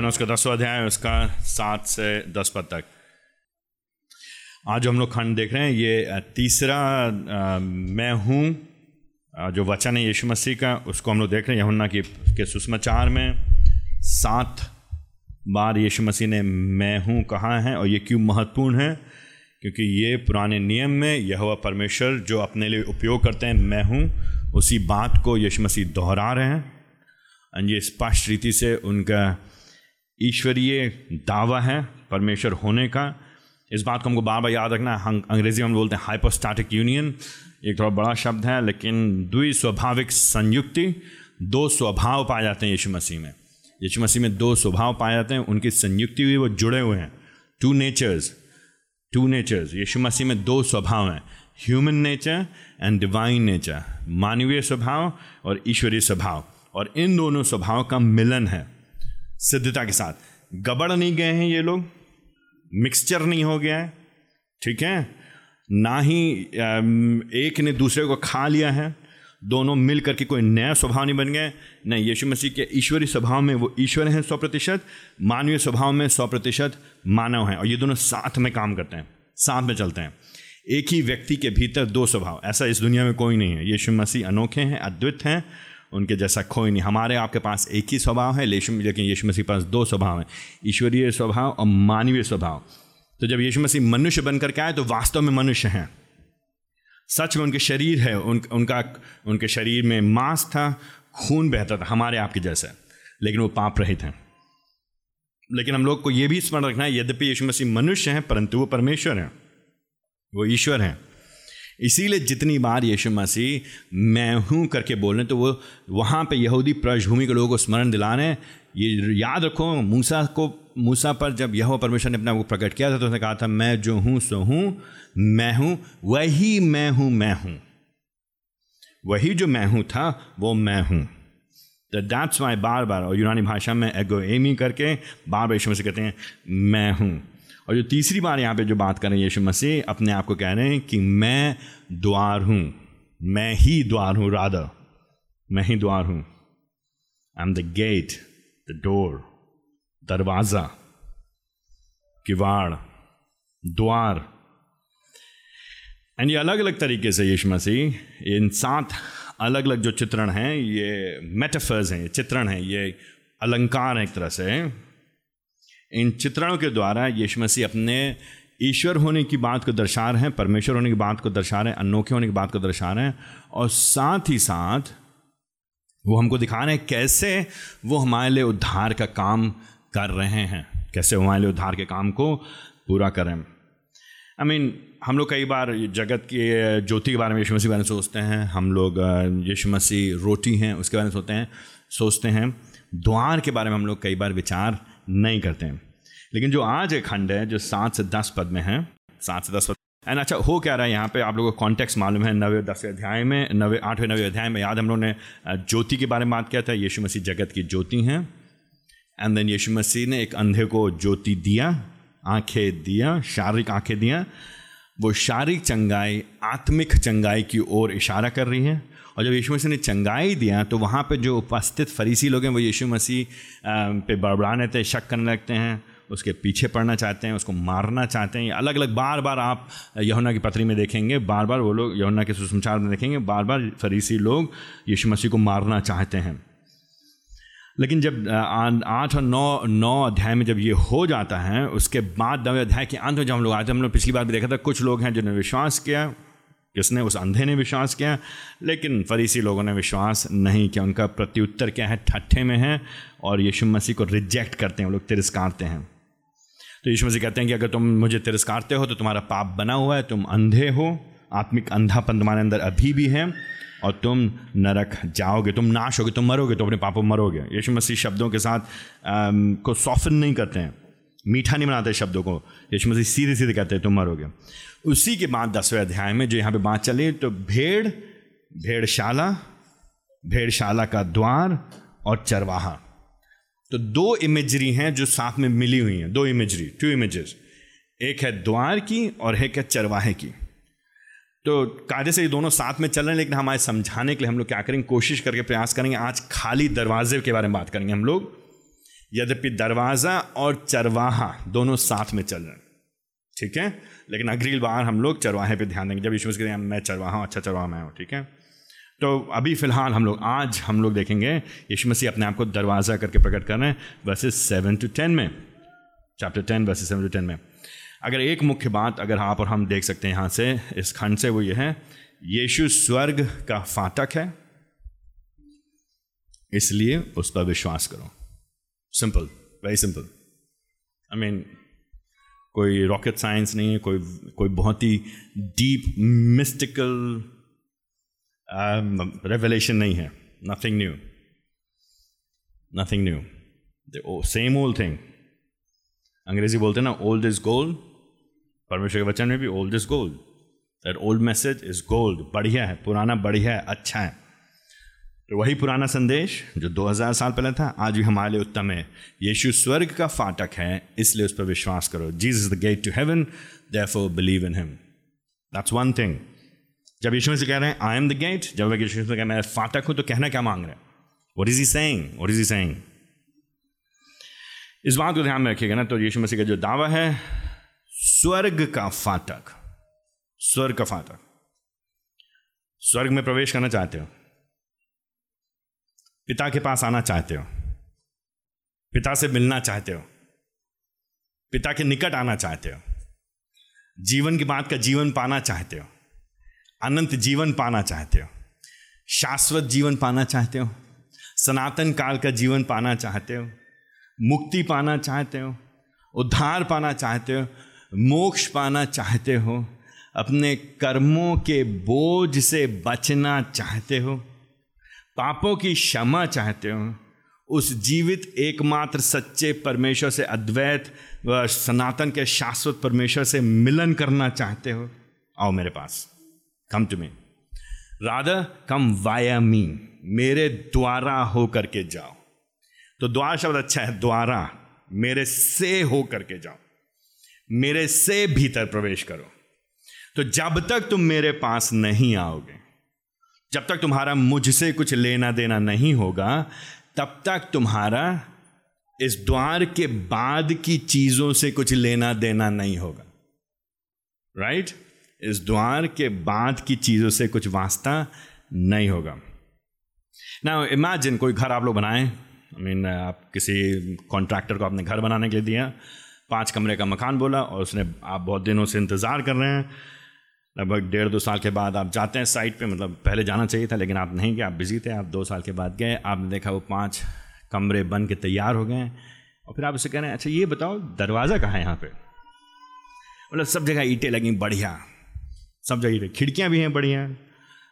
यूनस का दसवा अध्याय उसका सात से दस पद तक। आज हम लोग खंड देख रहे हैं ये तीसरा आ, मैं हूँ जो वचन है यीशु मसीह का उसको हम लोग देख रहे हैं यमुना की के सुषमाचार में। सात बार यीशु मसीह ने मैं हूँ कहा है और ये क्यों महत्वपूर्ण है? क्योंकि ये पुराने नियम में यह परमेश्वर जो अपने लिए उपयोग करते हैं मैं हूँ उसी बात को यीशु मसीह दोहरा रहे हैं। और ये स्पष्ट रीति से उनका ईश्वरीय दावा है परमेश्वर होने का। इस बात को हमको बार बार याद रखना है। अंग्रेज़ी में हम बोलते हैं हाइपोस्टैटिक यूनियन एक थोड़ा बड़ा शब्द है, लेकिन द्वि स्वाभाविक संयुक्ति, दो स्वभाव पाए जाते हैं यीशु मसीह में। यीशु मसीह में दो स्वभाव पाए जाते हैं, उनकी संयुक्ति हुई, वो जुड़े हुए हैं। टू नेचर्स टू नेचर्स यीशु मसीह में दो स्वभाव हैं human nature and divine nature मानवीय स्वभाव और ईश्वरीय स्वभाव। और इन दोनों स्वभाव का मिलन है। सिद्धता के साथ। गबड़ नहीं गए हैं ये लोग। मिक्सचर नहीं हो गया है। ठीक है? ना ही एक ने दूसरे को खा लिया है। दोनों मिल करके कोई नया स्वभाव नहीं बन गए नहीं यीशु मसीह के ईश्वरीय स्वभाव में वो ईश्वर हैं सौ प्रतिशत, मानवीय स्वभाव में सौ प्रतिशत मानव हैं। और ये दोनों साथ में काम करते हैं। साथ में चलते हैं। एक ही व्यक्ति के भीतर दो स्वभाव। ऐसा इस दुनिया में कोई नहीं है। यीशु मसीह अनोखे हैं, अद्वित हैं। उनके जैसा कोई नहीं। हमारे आपके पास एक ही स्वभाव है लेकिन लेकिन यीशु मसीह के पास दो स्वभाव हैं ईश्वरीय स्वभाव और मानवीय स्वभाव। तो जब यीशु मसीह मनुष्य बनकर के आए तो वास्तव में मनुष्य हैं। सच में उनके शरीर है उन, उनका उनके शरीर में मांस था खून बहता था हमारे आपके जैसे लेकिन वो पाप रहित हैं। लेकिन हम लोग को ये भी स्मरण रखना है यद्यपि यीशु मसीह मनुष्य हैं परंतु वो परमेश्वर हैं वो ईश्वर हैं। इसीलिए जितनी बार यीशु मसीह मैं हूँ करके बोल रहे तो वो वहाँ पे यहूदी पृष्ठभूमि के लोगों को स्मरण दिला दिलाने, ये याद रखो, मूसा को, मूसा पर जब यह परमेश्वर ने अपने को प्रकट किया था तो उसने कहा था, मैं जो हूँ, सो हूँ, मैं हूँ, वही मैं हूँ मैं हूँ। वही जो मैं हूँ था, वो मैं हूँ। दैट्स वाई बार बार और यूनानी भाषा में एगो एमी करके बार बार यीशु मसीह कहते हैं, मैं हूँ। और जो तीसरी बार यहाँ पे जो बात कर रहे हैं यीशु मसीह, अपने आप को कह रहे हैं कि मैं द्वार हूँ। मैं ही द्वार हूँ राधा मैं ही द्वार हूँ। I am the gate the door दरवाज़ा, किवाड़, द्वार। एंड ये अलग अलग तरीके से यीशु मसीह, इन सात अलग अलग जो चित्रण हैं, ये मेटाफर्स हैं चित्रण हैं, ये अलंकार हैं एक तरह से। इन चित्रणों के द्वारा यीशु मसीह अपने ईश्वर होने की बात को दर्शा रहे हैं परमेश्वर होने की बात को दर्शा रहे हैं अनोखे होने की बात को दर्शा रहे हैं और साथ ही साथ वो हमको दिखा रहे हैं कैसे वो हमारे लिए उद्धार का काम कर रहे हैं कैसे हमारे लिए उद्धार के काम को पूरा करें आई I मीन mean, हम लोग कई बार जगत के ज्योति के बारे में यीशु मसीह के बारे में सोचते हैं हम लोग यीशु मसीह रोटी हैं उसके बारे में सोचते हैं सोचते हैं द्वार के बारे में हम लोग कई बार विचार नहीं करते हैं। लेकिन जो आज एक खंड है, जो सात से दस पद में है, सात से दस पद। एंड अच्छा हो क्या रहा है यहाँ पे? आप लोगों को कॉन्टेक्स्ट मालूम है, नवे, दसवें अध्याय में, नवे, आठवें, नवे अध्याय में याद हम लोगों ने ज्योति के बारे में बात किया था। यीशु मसीह जगत की ज्योति हैं। एंड देन यीशु मसीह ने एक अंधे को ज्योति दिया, आँखें दिया, शारीरिक आँखें दिया। वो शारीरिक चंगाई, आत्मिक चंगाई की ओर इशारा कर रही है। और जब यीशु मसीह ने चंगाई दिया तो वहाँ पे जो उपस्थित फरीसी लोग हैं, वो यीशु मसीह पे बड़बड़ाने थे शक करने लगते हैं, उसके पीछे पड़ना चाहते हैं, उसको मारना चाहते हैं। अलग अलग बार बार आप यमुना की पत्री में देखेंगे बार बार वो लोग यमुना के सुसमाचार में देखेंगे बार बार फरीसी लोग यीशु मसीह को मारना चाहते हैं। लेकिन जब आठ और नौ नौ अध्याय में जब ये हो जाता है, उसके बाद नवे अध्याय के अंत में जब हम लोग आते हैं हम लोग पिछली बार भी देखा था, कुछ लोग हैं जिन्होंने विश्वास किया किसने उस अंधे ने विश्वास किया? लेकिन फरीसी लोगों ने विश्वास नहीं किया। उनका प्रत्युत्तर क्या है? ठट्ठे में है और यीशु मसीह को रिजेक्ट करते हैं। वो लोग तिरस्कारते हैं। तो यीशु मसीह कहते हैं कि अगर तुम मुझे तिरस्कारते हो तो तुम्हारा पाप बना हुआ है, तुम अंधे हो, आत्मिक अंधापन तुम्हारे अंदर अभी भी है और तुम नरक जाओगे, तुम नाश होगे, तुम मरोगे तो अपने पापों मरोगे। यीशु मसीह शब्दों के साथ को सॉफन नहीं करते हैं। मीठा नहीं बनाते शब्दों को। यीशु मसीह सीधे सीधे कहते हैं, तुम मरोगे। उसी के बाद दसवें अध्याय में जो यहाँ पे बात चली तो भेड़, भेड़शाला भेड़शाला का द्वार और चरवाहा। तो दो इमेजरी हैं जो साथ में मिली हुई हैं, दो इमेजरी टू इमेजेस एक है द्वार की और एक है चरवाहे की। तो कायदे से ये दोनों साथ में चल रहे हैं, लेकिन हमारे समझाने के लिए हम लोग क्या करेंगे, कोशिश करके प्रयास करेंगे, आज खाली दरवाजे के बारे में बात करेंगे हम लोग। यद्यपि दरवाज़ा और चरवाहा दोनों साथ में चल रहे हैं। ठीक है? लेकिन अगली बार हम लोग चरवाहे पे ध्यान देंगे। जब यीशु मसीह मैं चरवाहा हूँ अच्छा चरवाहा मैं हूँ। ठीक है? तो अभी फ़िलहाल हम लोग, आज हम लोग देखेंगे, यीशु मसीह अपने आप को दरवाज़ा करके प्रकट कर रहे हैं वर्सेज सेवन टू टेन में। Chapter ten verses seven to ten में। अगर एक मुख्य बात अगर आप और हम देख सकते हैं यहाँ से, इस खंड से वो ये है, यीशु स्वर्ग का फाटक है, इसलिए उस पर विश्वास करो। Simple very simple I mean कोई रॉकेट साइंस नहीं है, कोई कोई बहुत ही डीप मिस्टिकल रेवलेशन नहीं है. Nothing new nothing new same old thing अंग्रेज़ी बोलते हैं ना ओल्ड इज़ गोल्ड परमेश्वर के वचन में भी old is gold that old message is gold बढ़िया है, पुराना बढ़िया है अच्छा है. वही पुराना संदेश जो 2000 साल पहले था, आज भी हमारे लिए उत्तम है। यीशु स्वर्ग का फाटक है, इसलिए उस पर विश्वास करो। Jesus is the gate to heaven therefore believe in him that's one thing जब यीशु से कह रहे हैं आई एम द गेट जब यीशु से कह मैं फाटक हूँ तो कहना क्या मांग रहे हैं? What is he saying what is he saying इस बात को ध्यान में रखिएगा ना तो यीशु मसीह का जो दावा है, स्वर्ग का फाटक। स्वर्ग का फाटक। स्वर्ग में प्रवेश करना चाहते हो? पिता के पास आना चाहते हो पिता से मिलना चाहते हो पिता के निकट आना चाहते हो जीवन की बात का जीवन पाना चाहते हो अनंत जीवन पाना चाहते हो शाश्वत जीवन पाना चाहते हो सनातन काल का जीवन पाना चाहते हो मुक्ति पाना चाहते हो उद्धार पाना चाहते हो मोक्ष पाना चाहते हो अपने कर्मों के बोझ से बचना चाहते हो पापों की क्षमा चाहते हो, उस जीवित एकमात्र सच्चे परमेश्वर से अद्वैत व सनातन के शाश्वत परमेश्वर से मिलन करना चाहते हो, आओ मेरे पास come to me rather come via me मेरे द्वारा हो करके जाओ। तो द्वार शब्द अच्छा है, द्वारा, मेरे से हो करके जाओ, मेरे से भीतर प्रवेश करो। तो जब तक तुम मेरे पास नहीं आओगे जब तक तुम्हारा मुझसे कुछ लेना देना नहीं होगा, तब तक तुम्हारा इस द्वार के बाद की चीज़ों से कुछ लेना देना नहीं होगा। Right right? इस द्वार के बाद की चीज़ों से कुछ वास्ता नहीं होगा। ना इमेजिन कोई घर आप लोग बनाएँ। आई मीन आप किसी कॉन्ट्रैक्टर को आपने घर बनाने के लिए दिया, पाँच कमरे का मकान बोला और उसने आप बहुत दिनों से इंतज़ार कर रहे हैं। लगभग डेढ़ दो साल के बाद आप जाते हैं साइट पे मतलब पहले जाना चाहिए था, लेकिन आप नहीं गए, आप बिज़ी थे, आप दो साल के बाद गए, आपने देखा वो पाँच कमरे बन के तैयार हो गए और फिर आप उसे कह रहे हैं अच्छा ये बताओ, दरवाज़ा कहाँ है यहाँ पे? मतलब सब जगह ईंटें लगी, बढ़िया। सब जगह ईटें, खिड़कियाँ भी हैं बढ़िया,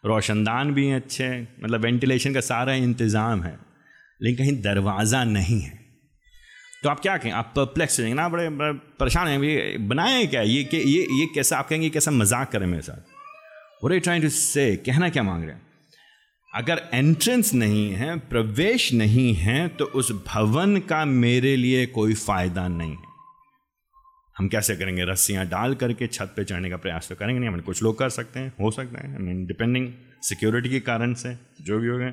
रोशनदान भी हैं अच्छे मतलब वेंटिलेशन का सारा इंतज़ाम है। लेकिन कहीं दरवाज़ा नहीं है। तो आप क्या कहें? आप परप्लेक्स हो जाएँगे। ना, बड़े परेशान हैं ये बनाए क्या? ये ये ये कैसा, आप कहेंगे कैसा मज़ाक करें मेरे साथ? वो ट्राइंग टू से कहना क्या मांग रहे हैं? अगर एंट्रेंस नहीं है, प्रवेश नहीं है तो उस भवन का मेरे लिए कोई फ़ायदा नहीं है। हम कैसे करेंगे? रस्सियाँ डाल करके छत पे चढ़ने का प्रयास तो करेंगे नहीं। हम कुछ लोग कर सकते हैं, हो सकते हैं। आई मीन डिपेंडिंग सिक्योरिटी के कारण से, जो भी हो गए।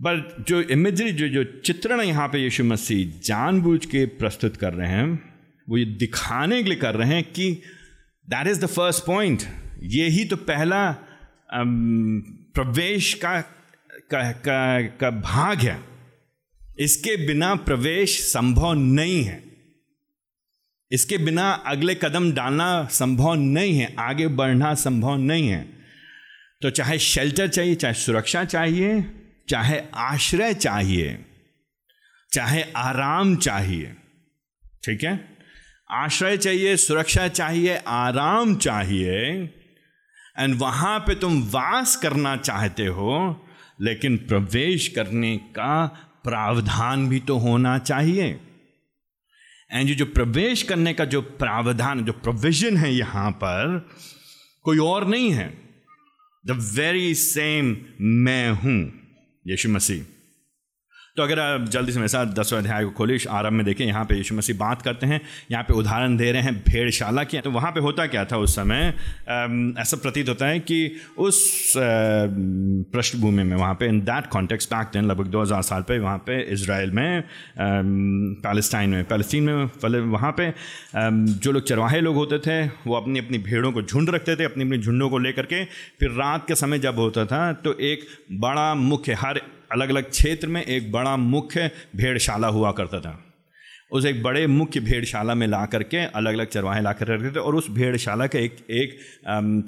बट जो इमेजरी जो जो चित्रण यहाँ पे यीशु मसीह जानबूझ के प्रस्तुत कर रहे हैं वो ये दिखाने के लिए कर रहे हैं कि that is the first point ये ही तो पहला प्रवेश का का, का का भाग है। इसके बिना प्रवेश संभव नहीं है। इसके बिना अगले कदम डालना संभव नहीं है आगे बढ़ना संभव नहीं है। तो चाहे शेल्टर चाहिए चाहे सुरक्षा चाहिए चाहे आश्रय चाहिए, चाहे आराम चाहिए, ठीक है? आश्रय चाहिए, सुरक्षा चाहिए, आराम चाहिए एंड वहाँ पे तुम वास करना चाहते हो, लेकिन प्रवेश करने का प्रावधान भी तो होना चाहिए। एंड जो प्रवेश करने का जो प्रावधान, जो प्रोविज़न है यहाँ पर, कोई और नहीं है। द वेरी सेम मैं हूँ। यीशु मसीह तो अगर आप जल्दी से मेरे साथ दसवें अध्याय को खोलिए आरंभ में देखें यहाँ पे यीशु मसीह बात करते हैं, यहाँ पे उदाहरण दे रहे हैं, भेड़शाला की। तो वहाँ पे होता क्या था उस समय? ऐसा प्रतीत होता है कि उस पृष्ठभूमि में वहाँ पे in that context back then लगभग 2000 साल पे, वहाँ पे इसराइल में पैलेस्टाइन में, पैलेस्टीन में वहाँ पे जो लोग चरवाहे लोग होते थे, वो अपनी अपनी भेड़ों को झुंड रखते थे अपनी अपनी झुंडों को लेकर के। फिर रात के समय जब होता था तो एक बड़ा मुख्य, हर अलग अलग क्षेत्र में एक बड़ा मुख्य भेड़शाला हुआ करता था। उस एक बड़े मुख्य भेड़शाला में ला करके अलग अलग चरवाहे ला कर रखते थे और उस भेड़शाला का एक एक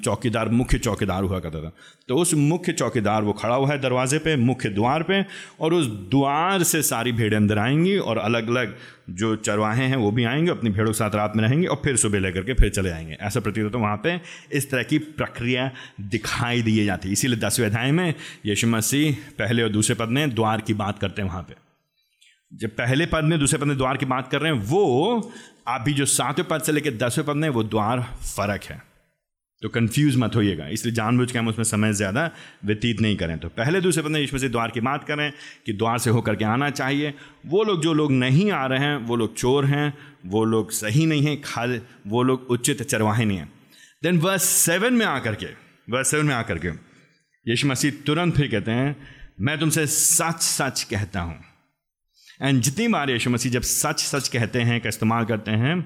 चौकीदार, मुख्य चौकीदार हुआ करता था। तो उस मुख्य चौकीदार वो खड़ा हुआ है दरवाजे पे, मुख्य द्वार पे और उस द्वार से सारी भेड़ें अंदर आएँगी और अलग अलग जो चरवाहे हैं वो भी आएँगे, अपनी भेड़ों के साथ रात में रहेंगे और फिर सुबह लेकर के फिर चले जाएँगे ऐसा प्रतीत होता है। वहाँ पर इस तरह की प्रक्रिया दिखाई दी जाती है। इसीलिए दसवें अध्याय में यीशु मसीह पहले और दूसरे पद में द्वार की बात करते हैं वहाँ पर जब पहले पद में, दूसरे पद में द्वार की बात कर रहे हैं, वो अभी जो सातवें पद से लेकर दसवें पद में, वो द्वार फ़र्क है। तो कंफ्यूज मत होइएगा, इसलिए जानबूझ के हम उसमें समय ज़्यादा व्यतीत नहीं करें। तो पहले, दूसरे पद में इसमें से द्वार की बात करें कि द्वार से होकर के आना चाहिए। वो लोग जो लोग नहीं आ रहे हैं, वो लोग चोर हैं, वो लोग सही नहीं हैं, खाल, वो लोग उचित चरवाहे नहीं हैं। देन वर्स सेवन में आकर के वर्स सेवन में आकर के, यीशु मसीह तुरंत फिर कहते हैं, मैं तुमसे सच सच कहता हूँ एंड जितनी बार यीशु मसीह जब सच सच कहते हैं, का इस्तेमाल करते हैं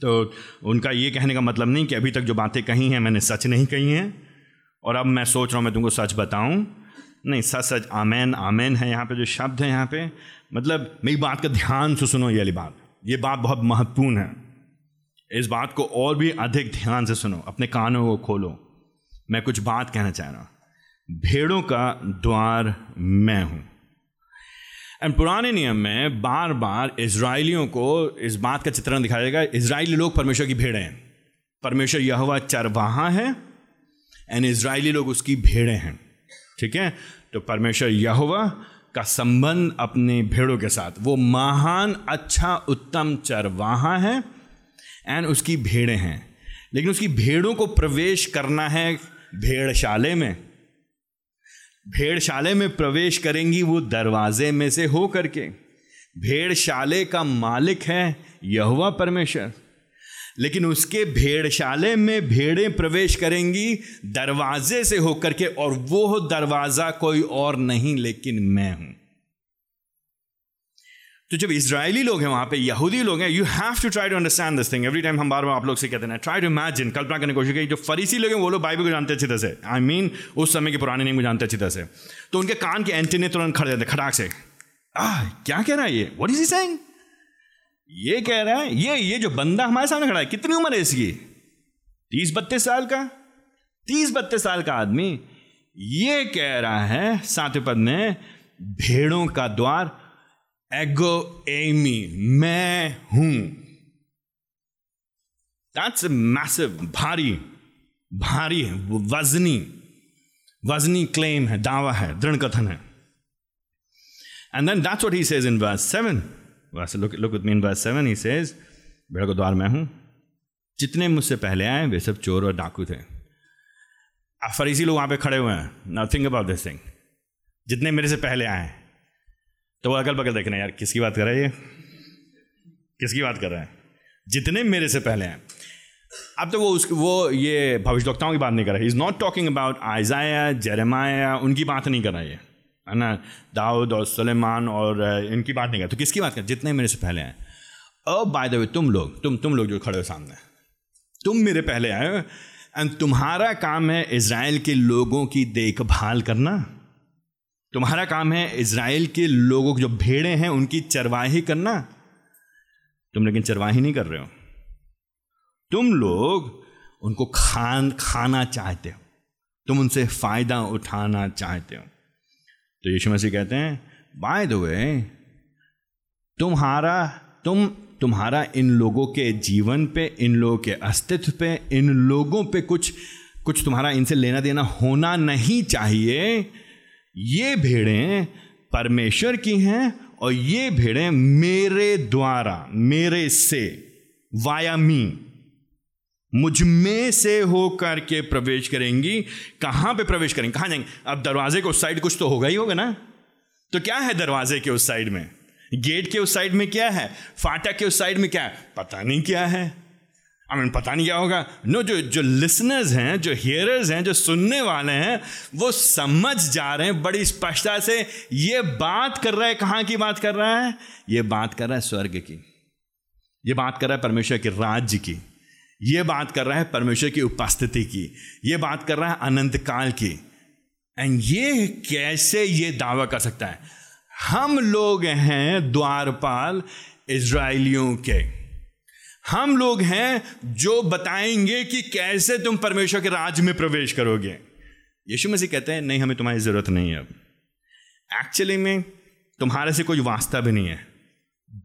तो उनका ये कहने का मतलब नहीं कि अभी तक जो बातें कही हैं, मैंने सच नहीं कही हैं। और अब मैं सोच रहा हूँ, मैं तुमको सच बताऊँ। नहीं सच सच आमैन आमैन है यहाँ पे जो शब्द है यहाँ पे। मतलब मेरी बात का ध्यान से सुनो ये वाली बात। ये बात बहुत महत्वपूर्ण है। इस बात को और भी अधिक ध्यान से सुनो। अपने कानों को खोलो। मैं कुछ बात कहना चाह रहा हूँ। भेड़ों का द्वार मैं हूँ। एंड पुराने नियम में बार बार इसराइलियों को इस बात का चित्रण दिखाया जाएगा इसराइली लोग परमेश्वर की भेड़े हैं। परमेश्वर यह चरवाहा है एंड इसराइली लोग उसकी भेड़े हैं। ठीक है? तो परमेश्वर यहवा का संबंध अपने भेड़ों के साथ। वो महान अच्छा उत्तम चरवाहा है एंड उसकी भेड़े हैं। लेकिन उसकी भेड़ों को प्रवेश करना है भेड़शाले में। भेड़शाले में प्रवेश करेंगी वो दरवाजे में से हो करके। भेड़शाले का मालिक है यहुआ परमेश्वर। लेकिन उसके भेड़शाले में भेड़ें प्रवेश करेंगी दरवाजे से होकर के और वो दरवाज़ा कोई और नहीं, लेकिन मैं हूँ। तो जब इसराइली लोग हैं वहाँ पे यहूदी लोग हैं you have to try to understand this thing every time हम बार बार आप लोग से कहते हैं ट्राई टू इमेजिन कल्पना करने की कोशिश की जो फरीसी लोग हैं वो लोग बाइबल को जानते अच्छी तरह से। आई I मीन mean, उस समय के पुराने नहीं को जानते अच्छी तरह से। तो उनके कान के एंटीने तुरंत खड़े जाते खटाक से। आ क्या कह रहा है ये? वट इज़ सेइंग ये कह रहा है ये ये जो बंदा हमारे सामने खड़ा है कितनी उम्र है इसकी? तीस बत्तीस साल का। तीस बत्तीस साल का आदमी। ये कह रहा है सातवें पद में भेड़ों का द्वार एगो एमी मैं हूँ। दैट्स मैसिव भारी भारी है, वजनी वजनी क्लेम है, दावा है, दृढ़ कथन है। And then that's what he says in verse seven verse look look with me in verse seven he says भेड़ को द्वार मैं हूँ। जितने मुझसे पहले आए, वे सब चोर और डाकू थे। फरीसी लोग वहाँ पे खड़े हुए हैं। नथिंग अबाउट दिस थिंग जितने मेरे से पहले आए तो वो अगल बगल देख रहे हैं, यार, किसकी बात कर रहा है ये? किसकी बात कर रहा है? जितने मेरे से पहले हैं। अब तो वो उस, वो ये भविष्यवक्ताओं की बात नहीं कर रहा। है is not talking about Isaiah Jeremiah उनकी बात नहीं कर रहा है है ना? दाऊद और सलेमान और इनकी बात नहीं कर तो किसकी बात कर जितने मेरे से पहले हैं। अब बाय द वे तुम लोग, तुम तुम लोग जो खड़े हो सामने, तुम मेरे पहले आए एंड तुम्हारा काम है इसराइल के लोगों की देखभाल करना। तुम्हारा काम है इसराइल के लोगों जो भेड़े हैं, उनकी चरवाही करना। तुम लेकिन चरवाही नहीं कर रहे हो। तुम लोग उनको खान, खाना चाहते हो। तुम उनसे फ़ायदा उठाना चाहते हो। तो यीशु मसीह कहते हैं बाय द वे तुम्हारा, तुम, तुम्हारा इन लोगों के जीवन पे, इन लोगों के अस्तित्व पे, इन लोगों पे कुछ कुछ तुम्हारा इनसे लेना देना होना नहीं चाहिए। ये भेड़ें परमेश्वर की हैं और ये भेड़ें मेरे द्वारा, मेरे से, वाया मी। मुझमें से होकर के प्रवेश करेंगी। कहाँ पे प्रवेश करेंगे? कहाँ जाएँगे? अब दरवाजे को साइड कुछ तो होगा ही होगा ना। तो क्या है दरवाजे के उस साइड में? गेट के उस साइड में क्या है? फाटक के उस साइड में क्या है? पता नहीं क्या है। आई मीन पता नहीं क्या होगा। नो जो जो लिसनर्स हैं, जो हियरर्स हैं, जो सुनने वाले हैं, वो समझ जा रहे हैं, बड़ी स्पष्टता से ये बात कर रहा है, कहाँ की बात कर रहा है? ये बात कर रहा है स्वर्ग की। ये बात कर रहा है परमेश्वर के राज्य की। ये बात कर रहा है परमेश्वर की उपस्थिति की। ये बात कर रहा है अनंत काल की। एंड ये कैसे ये दावा कर सकता है? हम लोग हैं द्वारपाल इसराइलियों के। हम लोग हैं जो बताएँगे कि कैसे तुम परमेश्वर के राज में प्रवेश करोगे। यीशु मसीह कहते हैं, नहीं, हमें तुम्हारी ज़रूरत नहीं है अब। एक्चुअली में तुम्हारे से कोई वास्ता भी नहीं है।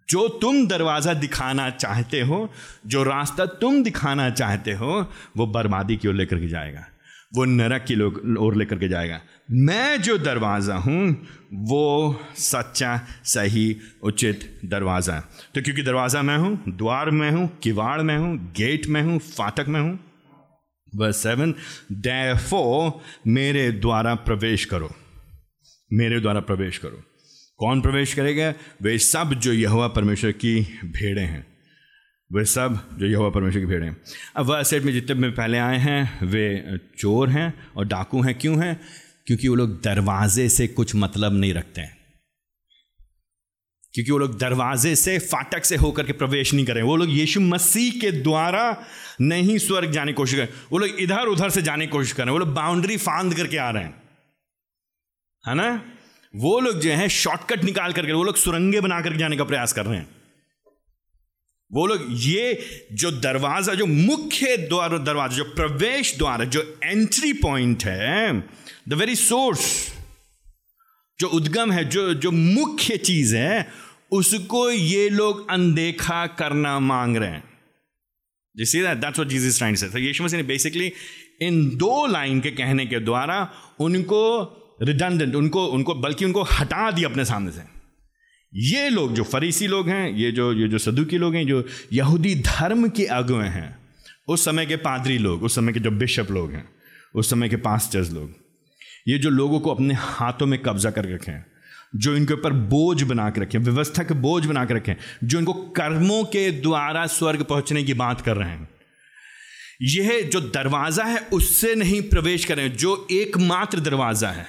जो तुम दरवाज़ा दिखाना चाहते हो, जो रास्ता तुम दिखाना चाहते हो, वो बर्बादी की ओर लेकर के जाएगा। वो नरक की ओर लेकर के जाएगा। मैं जो दरवाज़ा हूँ, वो सच्चा, सही, उचित दरवाज़ा। तो क्योंकि दरवाज़ा मैं हूँ, द्वार में हूँ, किवाड़ में हूँ, गेट में हूँ, फाटक में हूँ। वर्स सेवन डैफो मेरे द्वारा प्रवेश करो। मेरे द्वारा प्रवेश करो। कौन प्रवेश करेगा? वे सब जो यहोवा परमेश्वर की भेड़े हैं। वे सब जो यहोवा परमेश्वर की भेड़े हैं। अब वह सेट में जितने में पहले आए हैं, वे चोर हैं और डाकू हैं। क्यों हैं? क्योंकि वो लोग दरवाजे से कुछ मतलब नहीं रखते हैं। क्योंकि वो लोग दरवाजे से फाटक से होकर के प्रवेश नहीं करें। वो लोग यीशु मसीह के द्वारा नहीं स्वर्ग जाने की कोशिश करें। वो लोग इधर उधर से जाने की कोशिश कर। वो लोग बाउंड्री फांद करके आ रहे हैं। है ना? वो लोग जो है शॉर्टकट निकाल करके, वो लोग सुरंगे बना करके जाने का प्रयास कर रहे हैं। वो लोग, ये जो दरवाज़ा, जो मुख्य द्वार, दरवाज़ा, जो प्रवेश द्वार, जो एंट्री पॉइंट है द वेरी सोर्स जो उद्गम है, जो जो मुख्य चीज़ है, उसको ये लोग अनदेखा करना मांग रहे हैं। जिस that's what Jesus trying say यीशु मसीह ने बेसिकली इन दो लाइन के कहने के द्वारा उनको रिडंडेंट उनको उनको, बल्कि उनको हटा दिया अपने सामने से। ये लोग जो फरीसी लोग हैं, ये जो ये जो सदुकी लोग हैं, जो यहूदी धर्म के अगुए हैं, उस समय के पादरी लोग, उस समय के जो बिशप लोग हैं, उस समय के पास्टर्स लोग, ये जो लोगों को अपने हाथों में कब्जा कर रखें जो इनके ऊपर बोझ बना के रखें व्यवस्था के बोझ बना के रखें जो इनको कर्मों के द्वारा स्वर्ग पहुँचने की बात कर रहे हैं, यह जो दरवाज़ा है, उससे नहीं प्रवेश करें जो एकमात्र दरवाज़ा है।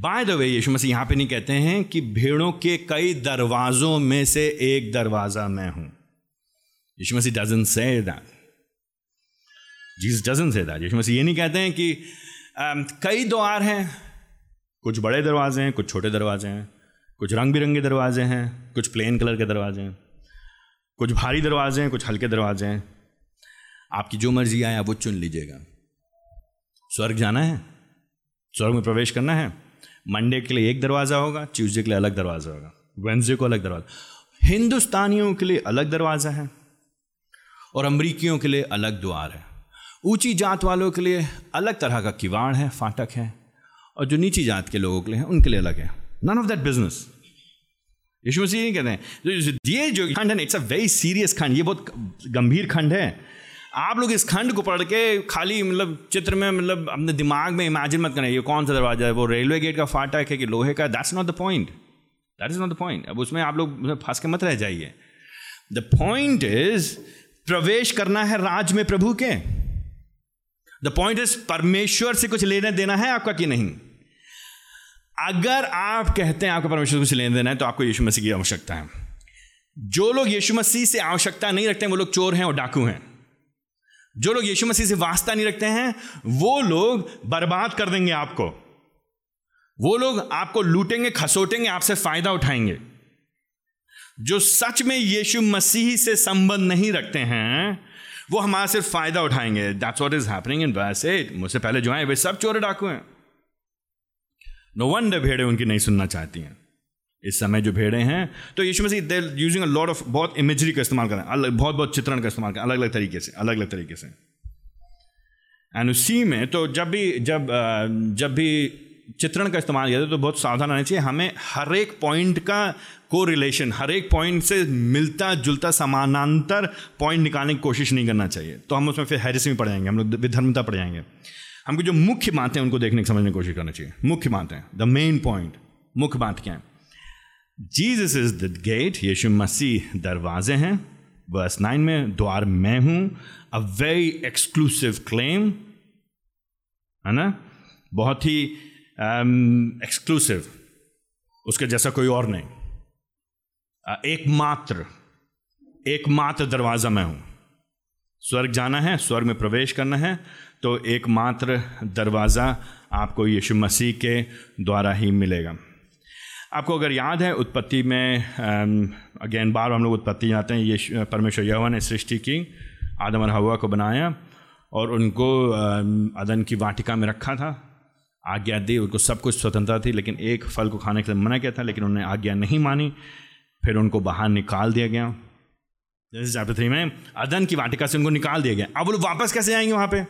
बाय द वे यीशु मसीह यहाँ पे नहीं कहते हैं कि भेड़ों के कई दरवाजों में से एक दरवाज़ा मैं हूँ। यीशु मसीह doesn't say Jesus doesn't say that यीशु मसीह ये नहीं कहते हैं कि um, कई द्वार हैं। कुछ बड़े दरवाजे हैं कुछ छोटे दरवाजे हैं। कुछ रंग बिरंगे दरवाजे हैं कुछ प्लेन कलर के दरवाजे हैं। कुछ भारी दरवाजे हैं कुछ हल्के दरवाजे हैं। आपकी जो मर्ज़ी आए आप वो चुन लीजिएगा। स्वर्ग जाना है। स्वर्ग में प्रवेश करना है। मंडे के लिए एक दरवाज़ा होगा ट्यूसडे के लिए अलग दरवाज़ा होगा वेंसडे को अलग दरवाज़ा। हिंदुस्तानियों के लिए अलग दरवाज़ा है और अमरीकियों के लिए अलग द्वार है। ऊँची जात वालों के लिए अलग तरह का किवाड़ है, फाटक है और जो नीची जात के लोगों के लिए हैं, उनके लिए अलग है। नन ऑफ़ दैट बिज़नेस यीशु मसीह नहीं कहते हैं, ये जो खंड है इट्स अ वेरी सीरियस खंड, ये बहुत गंभीर खंड है। आप लोग इस खंड को पढ़ के खाली मतलब चित्र में मतलब अपने दिमाग में इमेजिन मत करें, ये कौन सा दरवाज़ा है? वो रेलवे गेट का फाटक है कि लोहे का? That's not the point that is not the point अब उसमें आप लोग फंस के मत रह जाइए। द पॉइंट इज़ प्रवेश करना है राज में प्रभु के। द पॉइंट इज़ परमेश्वर से कुछ लेने देना है आपका कि नहीं? अगर आप कहते हैं आपका परमेश्वर से कुछ लेने देना है तो आपको यीशु मसीह की आवश्यकता है। जो लोग यीशु मसीह से आवश्यकता नहीं रखते हैं, वो लोग चोर हैं और डाकू हैं। जो लोग यीशु मसीह से वास्ता नहीं रखते हैं, वो लोग बर्बाद कर देंगे आपको। वो लोग आपको लूटेंगे, खसोटेंगे, आपसे फ़ायदा उठाएँगे। जो सच में यीशु मसीह से संबंध नहीं रखते हैं, वो हमारा सिर्फ़ फ़ायदा उठाएँगे। That's what is happening in वैसे मुझसे पहले जो है वे सब चोर डाकू हैं। नो वन भेड़े उनकी नहीं सुनना चाहती हैं। इस समय जो भेड़े हैं तो यीशु मसीह they using a lot of बहुत इमेजरी का इस्तेमाल करें अलग, बहुत बहुत चित्रण का इस्तेमाल करें अलग अलग तरीके से अलग अलग तरीके से। एंड उसी में तो जब भी, जब जब भी चित्रण का इस्तेमाल किया जाए तो बहुत सावधान रहना चाहिए, हमें हर एक पॉइंट का को रिलेशन हर एक पॉइंट से मिलता जुलता समानांतर पॉइंट निकालने की कोशिश नहीं करना चाहिए। तो हम उसमें फिर हैरिस में पड़ जाएँगे, हम लोग विधर्मता पड़ जाएँगे। हमको जो मुख्य बातें उनको देखने समझने की कोशिश करना चाहिए। मुख्य बातें द मेन पॉइंट मुख्य बात क्या है? जीसस इज़ द गेट यीशु मसीह दरवाजे हैं। वर्स नाइन में द्वार मैं हूँ। अ वेरी एक्सक्लूसिव क्लेम है ना? बहुत ही एक्सक्लूसिव um, उसके जैसा कोई और नहीं। एकमात्र एकमात्र दरवाज़ा मैं हूँ। स्वर्ग जाना है स्वर्ग में प्रवेश करना है तो एकमात्र दरवाज़ा आपको यीशु मसीह के द्वारा ही मिलेगा। आपको अगर याद है, उत्पत्ति में अगेन बार हम लोग उत्पत्ति जाते हैं ये परमेश्वर यहोवा ने सृष्टि की, आदम और हवा को बनाया और उनको अदन की वाटिका में रखा था। आज्ञा दी, उनको सब कुछ स्वतंत्रता थी, लेकिन एक फल को खाने के लिए मना किया था, लेकिन उन्होंने आज्ञा नहीं मानी। फिर उनको बाहर निकाल दिया गया। जैसे चैप्टर थ्री में, अदन की वाटिका से उनको निकाल दिया गया। अब वो वापस कैसे आएँगे वहाँ पे?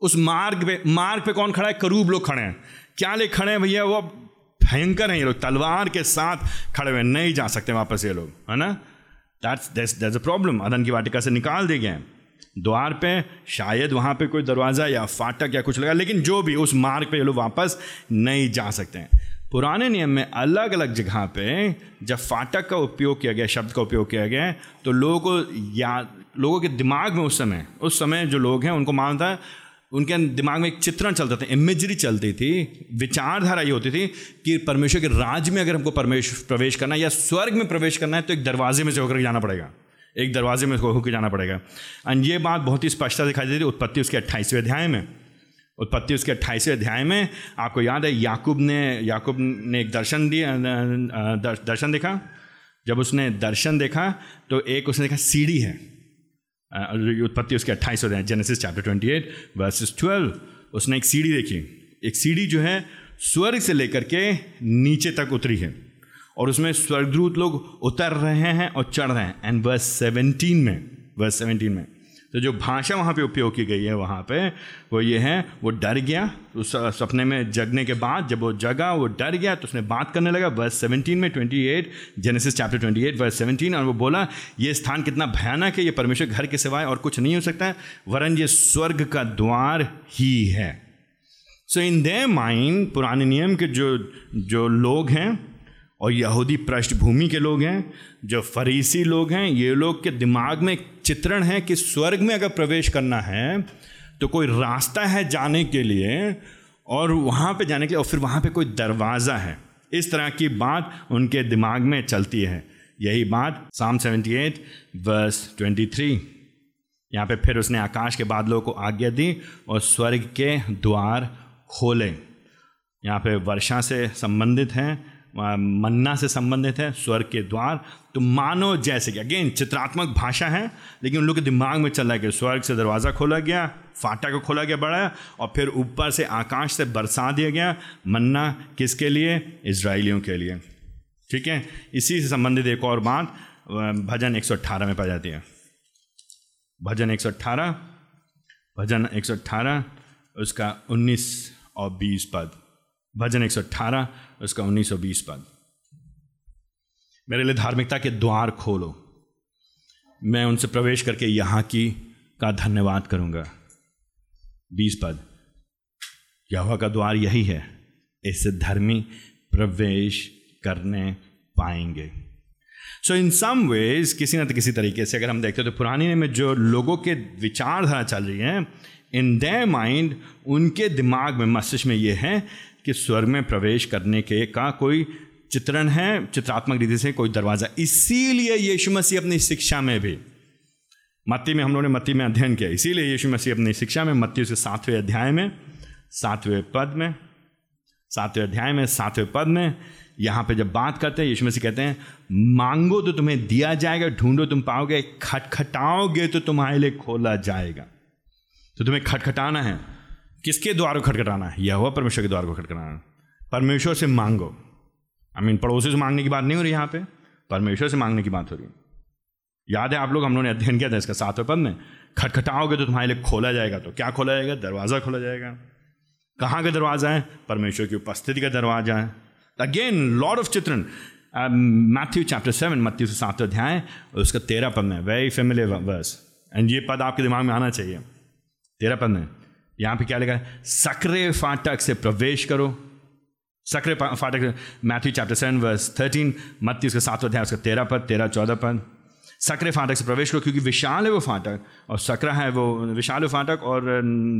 उस मार्ग पे मार्ग पे कौन खड़ा है? करूब लोग खड़े हैं। क्या ले खड़े हैं भैया? वो भयंकर हैं ये लोग। तलवार के साथ खड़े हुए नहीं जा सकते वापस ये लोग, है ना? दैट्स दैट्स अ प्रॉब्लम अदन की वाटिका से निकाल दिए गए द्वार पे शायद वहाँ पे कोई दरवाज़ा या फाटक या कुछ लगा, लेकिन जो भी उस मार्ग पे ये लोग वापस नहीं जा सकते हैं। पुराने नियम में अलग अलग जगह पे जब फाटक का उपयोग किया गया, शब्द का उपयोग किया गया तो लोगों को या, लोगों के दिमाग में उस समय उस समय जो लोग हैं, उनको मानता है उनके दिमाग में एक चित्रण चलता था इमेजरी चलती थी, विचारधारा ये होती थी कि परमेश्वर के राज में अगर हमको परमेश्वर प्रवेश करना है या स्वर्ग में प्रवेश करना है तो एक दरवाजे में से होकर जाना पड़ेगा। एक दरवाजे में होकर जाना पड़ेगा। एंड ये बात बहुत ही स्पष्टता दिखाई देती है उत्पत्ति उसके अट्ठाईसवें अध्याय में। उत्पत्ति उसके अट्ठाईसवें अध्याय में, आपको याद है, याकूब ने याकूब ने एक दर्शन दिया दर्शन देखा? जब उसने दर्शन देखा तो एक उसने देखा, सीढ़ी है। उत्पत्ति उसके अट्ठाईस होते हैं Genesis chapter twenty eight verses twelve उसने एक सीढ़ी देखी। एक सीढ़ी जो है स्वर्ग से लेकर के नीचे तक उतरी है और उसमें स्वर्गद्रूत लोग उतर रहे हैं और चढ़ रहे हैं। एंड वर्स सेवनटीन में वर्स सेवनटीन में तो जो भाषा वहाँ पे उपयोग की गई है, वहाँ पे वो ये है, वो डर गया, उस सपने में जगने के बाद जब वो जगा, वो डर गया तो उसने बात करने लगा वर्स सेवनटीन में twenty eight Genesis chapter twenty eight verse seventeen और वो बोला, ये स्थान कितना भयानक है, ये परमेश्वर घर के सिवाय और कुछ नहीं हो सकता है, वरन ये स्वर्ग का द्वार ही है। सो इन दे माइंड पुराने नियम के जो जो लोग हैं, और यहूदी पृष्ठभूमि के लोग हैं, जो फरीसी लोग हैं, ये लोग के दिमाग में चित्रण है कि स्वर्ग में अगर प्रवेश करना है तो कोई रास्ता है जाने के लिए और वहाँ पे जाने के लिए, और फिर वहाँ पे कोई दरवाज़ा है। इस तरह की बात उनके दिमाग में चलती है। यही बात साम 78 वर्स 23 यहाँ पे फिर उसने आकाश के बादलों को आज्ञा दी और स्वर्ग के द्वार खोले। यहाँ पे वर्षा से संबंधित हैं। मन्ना से संबंधित है स्वर्ग के द्वार। तो मानो जैसे कि अगेन चित्रात्मक भाषा है, लेकिन उन लोग के दिमाग में चल रहा है कि स्वर्ग से दरवाज़ा खोला गया फाटा को खोला गया बड़ा, और फिर ऊपर से आकाश से बरसा दिया गया, मन्ना किसके लिए? इसराइलियों के लिए। ठीक है? इसी से संबंधित एक और बात भजन 118 में पाई जाती है। भजन 118 भजन 118 उसका 19 और 20 पद। भजन 118 उसका 1920 पद। मेरे लिए धार्मिकता के द्वार खोलो। मैं उनसे प्रवेश करके यहाँ की का धन्यवाद करूँगा। बीस पद। यहोवा का द्वार यही है इससे धर्मी प्रवेश करने पाएँगे। सो इन सम वेज किसी न किसी तरीके से अगर हम देखते हो तो पुरानी में जो लोगों के विचारधारा चल रही है इन द माइंड उनके दिमाग में, मस्तिष्क में ये है कि स्वर्ग में प्रवेश करने के का कोई चित्रण है? चित्रात्मक रीति से कोई दरवाज़ा। इसीलिए यीशु मसीह अपनी शिक्षा में भी। मत्ती में, हम लोगों ने मत्ती में अध्ययन किया। इसीलिए यीशु मसीह अपनी शिक्षा में, मत्ती से सातवें अध्याय में, सातवें पद में, सातवें अध्याय में, सातवें पद में, यहाँ पे जब बात करते हैं, यीशु मसीह कहते हैं, मांगो तो तुम्हें दिया जाएगा, ढूंढो तुम पाओगे, खटखटाओगे तो तुम्हारे लिए खोला जाएगा। तो तुम्हें खटखटाना है। किसके द्वार को खटखटाना है? यह हुआ परमेश्वर के द्वार को खटखटाना परमेश्वर से मांगो। आई मीन पड़ोसी से मांगने की बात नहीं हो रही यहाँ पे। परमेश्वर से मांगने की बात हो रही है। याद है आप लोग, हम लोगों ने अध्ययन किया था इसका सातवें पद में। खटखटाओगे तो तुम्हारे लिए खोला जाएगा तो क्या खोला जाएगा? दरवाज़ा खोला जाएगा। कहाँ का दरवाज़ा है? परमेश्वर की उपस्थिति का दरवाज़ा है। अगेन लॉर्ड ऑफ़ चित्रण मैथ्यू चैप्टर सेवन मत्थ्यू से सातवें अध्याय, उसका तेरह पद में वेरी फेमिलियर वर्स एंड ये पद आपके दिमाग में आना चाहिए। तेरह पद में। यहाँ पे क्या लिखा है? सक्रे फाटक से प्रवेश करो। सक्रे फाटक Matthew chapter seven, verse thirteen, मत्ती उसके सातवें अध्याय, उसका तेरह पद, तेरह, चौदह पद। सक्रे फाटक से प्रवेश करो क्योंकि विशाल है वो फाटक और सकरा है वो, विशाल फाटक और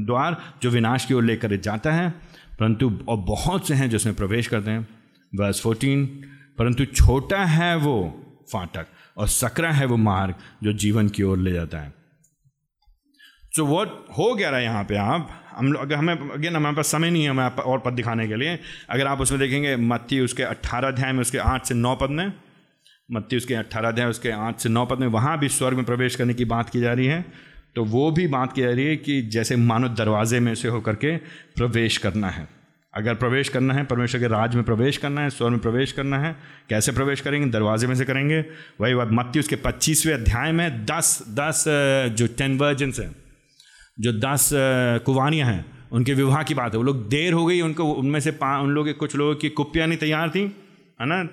द्वार जो विनाश की ओर लेकर जाता है। परंतु और बहुत से हैं जो उसमें प्रवेश करते हैं। वर्स फोर्टीन, परंतु छोटा है वो फाटक और सकरा है वो मार्ग जो जीवन की ओर ले जाता है। सो वॉट हो गया रहा है यहाँ पे आप? हम लोग अगर हमें अगेन हमारे पास समय नहीं है हमें और पद दिखाने के लिए। अगर आप उसमें देखेंगे, मत्ती उसके अट्ठारह अध्याय में उसके आठ से नौ पद में, मत्ती उसके अट्ठारह अध्याय, उसके आठ से नौ पद में, वहाँ भी स्वर्ग में प्रवेश करने की बात की जा रही है। तो वो भी बात की जा रही है कि जैसे मानो दरवाजे में से होकर के प्रवेश करना है। अगर प्रवेश करना है, परमेश्वर के राज में प्रवेश करना है स्वर में प्रवेश करना है, कैसे प्रवेश करेंगे? दरवाजे में से करेंगे। वही बात, मत्ती उसके पच्चीसवें अध्याय में दस दस, जो टेन वर्जन्स हैं जो दस कुवानियाँ हैं, उनके विवाह की बात है। वो लोग देर हो गई, उनको उनमें से पा, उन लोगों के कुछ लोगों की कुप्पियाँ नहीं तैयार थी, है ना?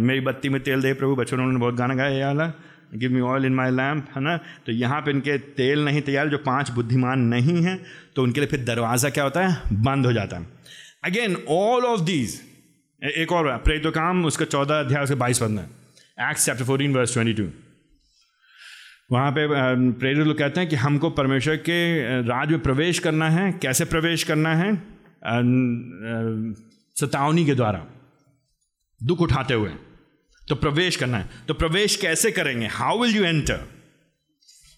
मेरी बत्ती में तेल दे प्रभु, बच्चों ने बहुत गाना गाया वाला give me oil in my lamp है ना? तो यहाँ पे इनके तेल नहीं तैयार, जो पाँच बुद्धिमान नहीं हैं तो उनके लिए फिर दरवाज़ा क्या होता है? बंद हो जाता है। अगेन ऑल ऑफ़ दीज एक और प्रेतो काम, उसका चौदह अध्याय, उसके बाईस पद में। Acts chapter fourteen verse twenty two वहाँ पे प्रेरित लोग कहते हैं कि हमको परमेश्वर के राज में प्रवेश करना है। कैसे प्रवेश करना है? सतावनी के द्वारा। दुख उठाते हुए। तो प्रवेश करना है। तो प्रवेश कैसे करेंगे? हाउ विल यू एंटर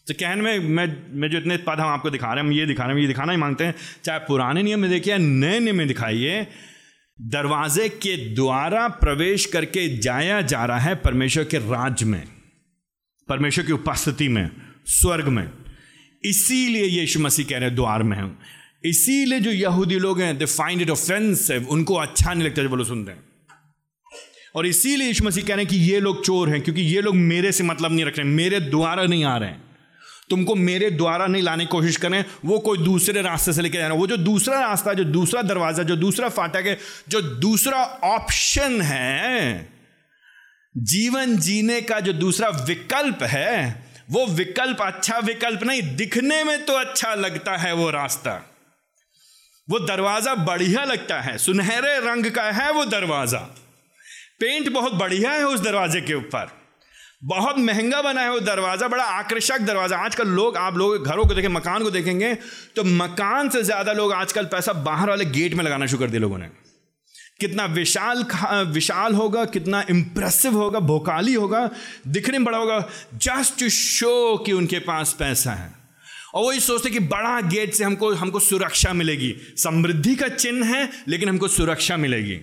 तो कहने में, मैं मैं जो इतने पद हम आपको दिखा रहे हैं, हम ये दिखा रहे हैं ये दिखाना ही मांगते हैं। चाहे पुराने नियम में देखिए नए नियम में दिखाइए, दरवाजे के द्वारा प्रवेश करके जाया जा रहा है परमेश्वर के राज्य में। परमेश्वर की उपस्थिति में, स्वर्ग में। इसीलिए यीशु मसीह कह रहे हैं, द्वार में हूँ। इसीलिए जो यहूदी लोग हैं दे फाइंड इट ऑफेंसिव उनको अच्छा नहीं लगता जब वो सुनते हैं। और इसीलिए यीशु मसीह कह रहे हैं कि ये लोग चोर हैं, क्योंकि ये लोग मेरे से मतलब नहीं रख रहे मेरे द्वारा नहीं आ रहे हैं। तुमको मेरे द्वारा नहीं लाने की कोशिश करें वो कोई दूसरे रास्ते से लेके जाना वो जो दूसरा रास्ता, जो दूसरा दरवाज़ा, जो दूसरा फाटक है, जो दूसरा ऑप्शन है जीवन जीने का जो दूसरा विकल्प है, वो विकल्प अच्छा विकल्प नहीं, दिखने में तो अच्छा लगता है वो रास्ता। वो दरवाज़ा बढ़िया लगता है, सुनहरे रंग का है वो दरवाज़ा। पेंट बहुत बढ़िया है उस दरवाजे के ऊपर। बहुत महँगा बना है वो दरवाज़ा, बड़ा आकर्षक दरवाज़ा। आजकल लोग, आप लोग घरों को देखें, मकान को देखेंगे तो मकान से ज़्यादा लोग आजकल पैसा बाहर वाले गेट में लगाना शुरू कर दिए लोगों ने। कितना विशाल विशाल होगा, कितना इंप्रेसिव होगा, भोकाली होगा, दिखने में बड़ा होगा जस्ट टू शो कि उनके पास पैसा है। और वो ये सोचते कि बड़ा गेट से हमको हमको सुरक्षा मिलेगी। समृद्धि का चिन्ह है, लेकिन हमको सुरक्षा मिलेगी।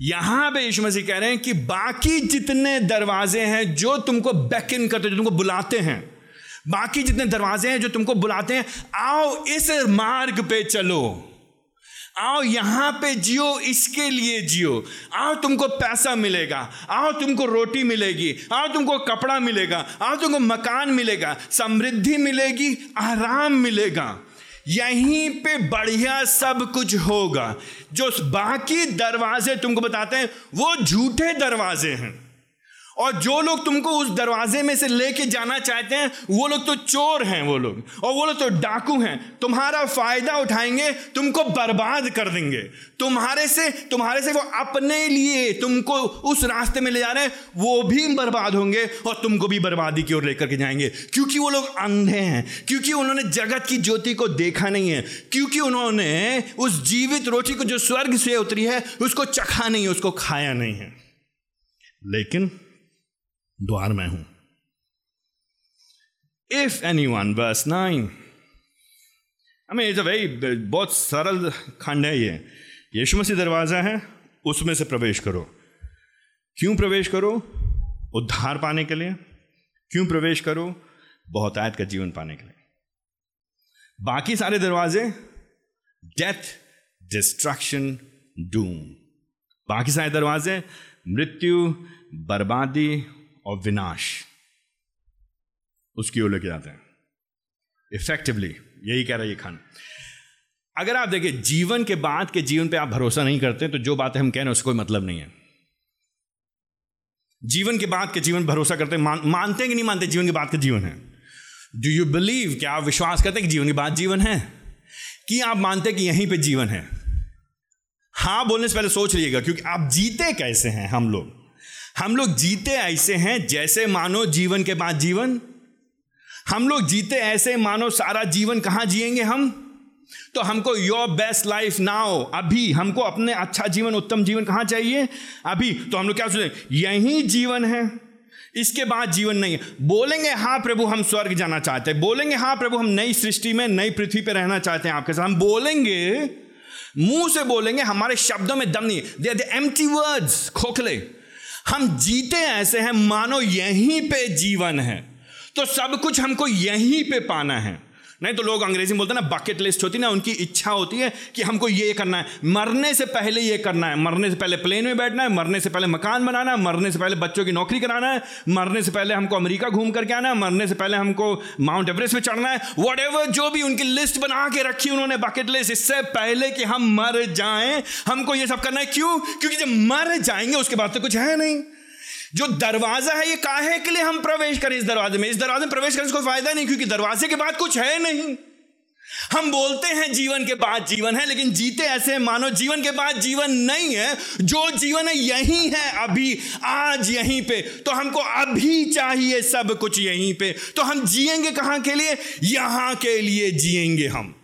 यहाँ पे यीशु मसीह कह रहे हैं कि बाकी जितने दरवाजे हैं जो तुमको बैकिन करते जो तुमको बुलाते हैं, बाकी जितने दरवाजे हैं जो तुमको बुलाते हैं, आओ इस मार्ग पे चलो। आओ यहाँ पे जियो, इसके लिए जियो। आओ तुमको पैसा मिलेगा, आओ तुमको रोटी मिलेगी, आओ तुमको कपड़ा मिलेगा, आओ तुमको मकान मिलेगा, समृद्धि मिलेगी, आराम मिलेगा। यहीं पे बढ़िया सब कुछ होगा। जो बाकी दरवाजे तुमको बताते हैं, वो झूठे दरवाजे हैं। और जो लोग तुमको उस दरवाजे में से लेके जाना चाहते हैं, वो लोग तो चोर हैं वो लोग, और वो लोग तो डाकू हैं। तुम्हारा फ़ायदा उठाएँगे, तुमको बर्बाद कर देंगे। तुम्हारे से तुम्हारे से वो अपने लिए तुमको उस रास्ते में ले जा रहे हैं, वो भी बर्बाद होंगे और तुमको भी बर्बादी की ओर लेकर के जाएँगे। क्योंकि वो लोग अंधे हैं, क्योंकि उन्होंने जगत की ज्योति को देखा नहीं है, क्योंकि उन्होंने उस जीवित रोटी को जो स्वर्ग से उतरी है, उसको चखा नहीं है, उसको खाया नहीं है। लेकिन द्वार में हूँ। इफ़ एनी वन बस नाइन हमें इज़ अ वेरी बहुत सरल खंड है ये। यीशु मसीह दरवाज़ा है, उसमें से प्रवेश करो। क्यों प्रवेश करो? उद्धार पाने के लिए। क्यों प्रवेश करो? बहुत आयत का जीवन पाने के लिए। बाकी सारे दरवाजे डेथ डिस्ट्रक्शन डूम बाकी सारे दरवाजे, मृत्यु, बर्बादी और विनाश उसकी ओर लेके जाते हैं। इफेक्टिवली यही कह रहा है ये खान। अगर आप देखिए जीवन के बाद के जीवन पे आप भरोसा नहीं करते तो जो बातें हम कह रहे हैं उसका कोई मतलब नहीं है। जीवन के बाद के जीवन भरोसा करते हैं मान, मानते हैं कि नहीं मानते जीवन के बाद का जीवन है। डू यू बिलीव क्या आप विश्वास करते हैं कि जीवन के बाद जीवन है? कि आप मानते हैं कि यहीं पे जीवन है? हाँ बोलने से पहले सोच लीजिएगा क्योंकि आप जीते कैसे हैं हम लोग? हम लोग जीते ऐसे हैं जैसे मानो जीवन के बाद जीवन। हम लोग जीते ऐसे मानो सारा जीवन कहाँ जिएँगे हम? तो हमको योर बेस्ट लाइफ नाउ अभी हमको अपने अच्छा जीवन, उत्तम जीवन कहाँ चाहिए? अभी। तो हम लोग क्या सोचें? यही जीवन है। इसके बाद जीवन नहीं है। बोलेंगे हाँ प्रभु, हम स्वर्ग जाना चाहते हैं। बोलेंगे हाँ प्रभु, हम नई सृष्टि में, नई पृथ्वी पर रहना चाहते हैं आपके साथ। हम बोलेंगे, मुँह से बोलेंगे, हमारे शब्दों में दम नहीं दे दे एम्प्टी वर्ड्स खोखले। हम जीते ऐसे हैं, मानो यहीं पे जीवन है। तो सब कुछ हमको यहीं पे पाना है। नहीं तो लोग अंग्रेज़ी में बोलते हैं ना बकेट लिस्ट होती है ना, उनकी इच्छा होती है कि हमको ये करना है। मरने से पहले ये करना है। मरने से पहले प्लेन में बैठना है, मरने से पहले मकान बनाना है, मरने से पहले बच्चों की नौकरी कराना है, मरने से पहले हमको अमेरिका घूम करके आना है, मरने से पहले हमको माउंट एवरेस्ट में चढ़ना है। वट जो भी उनकी लिस्ट बना के रखी उन्होंने बकेट लिस्ट इससे पहले कि हम मर जाएँ, हमको ये सब करना है। क्यों? क्योंकि जब मर जाएँगे, उसके बाद तो कुछ है नहीं। जो दरवाज़ा है, ये काहे के लिए हम प्रवेश करें इस दरवाजे में। इस दरवाजे में प्रवेश करने से कोई फ़ायदा नहीं, क्योंकि दरवाजे के बाद कुछ है नहीं। हम बोलते हैं, जीवन के बाद जीवन है, लेकिन जीते ऐसे मानो जीवन के बाद जीवन नहीं है, जो जीवन है, यही है, अभी, आज यहीं पे। तो हमको अभी चाहिए सब कुछ यहीं पे। तो हम जिएँगे कहाँ के लिए? यहाँ के लिए जिएँगे हम।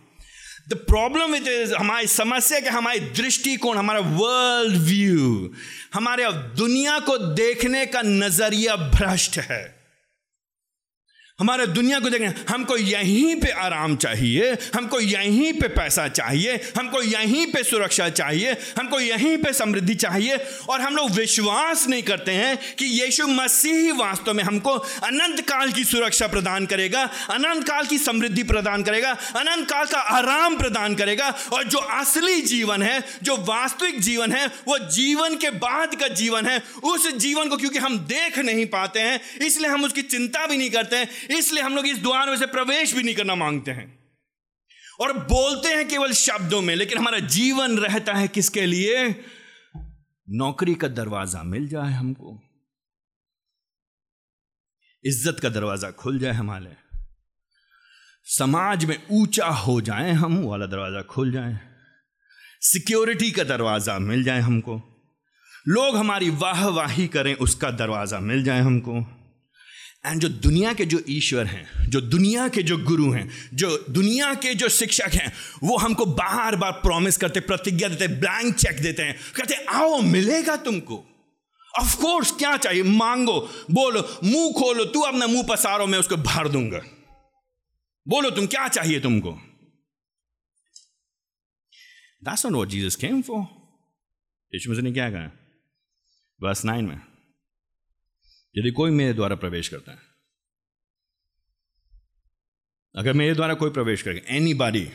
द प्रॉब्लम इट इज़ हमारी समस्या क्या हमारी दृष्टिकोण, हमारा वर्ल्ड व्यू हमारे दुनिया को देखने का नज़रिया भ्रष्ट है। हमारे दुनिया को देखें, हमको यहीं पे आराम चाहिए, हमको यहीं पे पैसा चाहिए, हमको यहीं पे सुरक्षा चाहिए, हमको यहीं पे समृद्धि चाहिए, और हम लोग विश्वास नहीं करते हैं कि यीशु मसीह वास्तव में हमको अनंत काल की सुरक्षा प्रदान करेगा, अनंत काल की समृद्धि प्रदान करेगा, अनंत काल का आराम प्रदान करेगा, और जो असली जीवन है, जो वास्तविक जीवन है, वो जीवन के बाद का जीवन है। उस जीवन को क्योंकि हम देख नहीं पाते हैं, इसलिए हम उसकी चिंता भी नहीं करते हैं। इसलिए हम लोग इस द्वार में से प्रवेश भी नहीं करना मांगते हैं। और बोलते हैं केवल शब्दों में, लेकिन हमारा जीवन रहता है किसके लिए? नौकरी का दरवाज़ा मिल जाए हमको। इज़्ज़त का दरवाज़ा खुल जाए हमारे। समाज में ऊँचा हो जाए हम, वाला दरवाज़ा खुल जाए। सिक्योरिटी का दरवाज़ा मिल जाए हमको। लोग हमारी वाहवाही करें, उसका दरवाज़ा मिल जाए हमको। एंड जो दुनिया के जो ईश्वर हैं, जो दुनिया के जो गुरु हैं, जो दुनिया के जो शिक्षक हैं, वो हमको बार बार प्रॉमिस करते, प्रतिज्ञा देते ब्लैंक चेक देते हैं। कहते आओ, मिलेगा तुमको। ऑफ़ कोर्स क्या चाहिए? मांगो। बोलो, मुँह खोलो, तू अपना मुँह पसारो, मैं उसको भर दूँगा। बोलो, तुम क्या चाहिए तुमको? Not what Jesus came for. यीशु मसीह ने क्या कहा? बस नाइन में। यदि कोई मेरे द्वारा प्रवेश करता है, अगर मेरे द्वारा कोई प्रवेश करेगा एनी बॉडी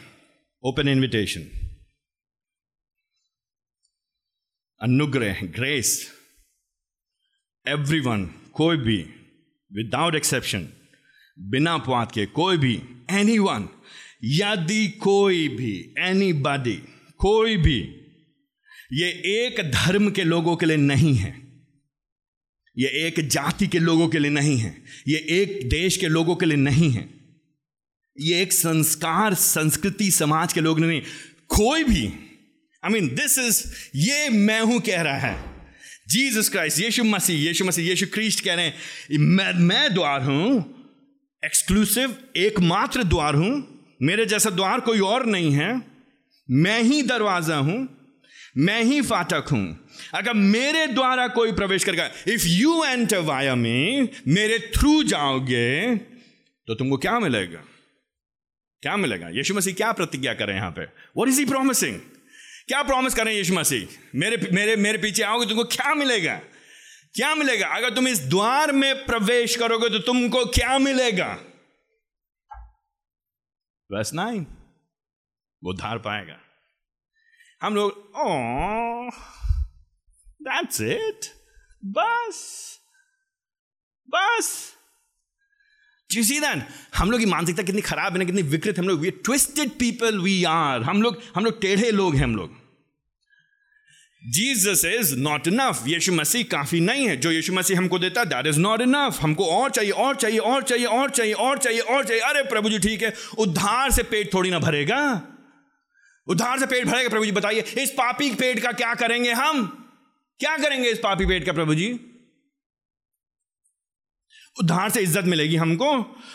ओपन इन्विटेशन अनुग्रह ग्रेस एवरी वन कोई भी विदाउट एक्सेप्शन बिना अपवाद के, कोई भी एनी वन यदि कोई भी एनी बॉडी कोई भी, ये एक धर्म के लोगों के लिए नहीं है। ये एक जाति के लोगों के लिए नहीं है। ये एक देश के लोगों के लिए नहीं है। ये एक संस्कार, संस्कृति, समाज के लोग नहीं। कोई भी आई मीन दिस इज़ ये मैं हूँ कह रहा है। जीसस क्राइस्ट यीशु मसीह यीशु मसीह, यीशु क्रिस्ट कह रहे हैं। मैं मैं द्वार हूँ एक्सक्लूसिव एकमात्र द्वार हूँ। मेरे जैसा द्वार कोई और नहीं है। मैं ही दरवाज़ा हूँ। मैं ही फाटक हूँ। अगर मेरे द्वारा कोई प्रवेश करेगा इफ़ यू एंटर वाया में मेरे थ्रू जाओगे तो तुमको क्या मिलेगा? क्या मिलेगा? यीशु मसीह क्या प्रतिज्ञा करें यहाँ पे? वॉट इज़ ही प्रॉमिसिंग क्या प्रॉमिस करें यीशु मसीह? मेरे मेरे मेरे पीछे आओगे, तुमको क्या मिलेगा? क्या मिलेगा? अगर तुम इस द्वार में प्रवेश करोगे तो तुमको क्या मिलेगा? बस नाइन वो धार पाएगा। हम लोग ओ दैट्स इट बस बस। सी हम लोग की मानसिकता कितनी खराब है ना, कितनी विकृत हम लोग। We twisted people we are हम लोग हम लोग टेढ़े लोग हैं हम लोग। जीसस इज़ नॉट इनफ यीशु मसीह काफ़ी नहीं है। जो यीशु मसीह हमको देता है दैट इज़ नॉट इनफ हमको और चाहिए और चाहिए और चाहिए और चाहिए और चाहिए और चाहिए। अरे प्रभु जी, ठीक है। उद्धार से पेट थोड़ी ना भरेगा। उद्धार से पेट भरेगा प्रभु जी, बताइए, इस पापी पेट का क्या करेंगे हम? क्या करेंगे इस पापी पेट का प्रभु जी? उद्धार से इज़्ज़त मिलेगी हमको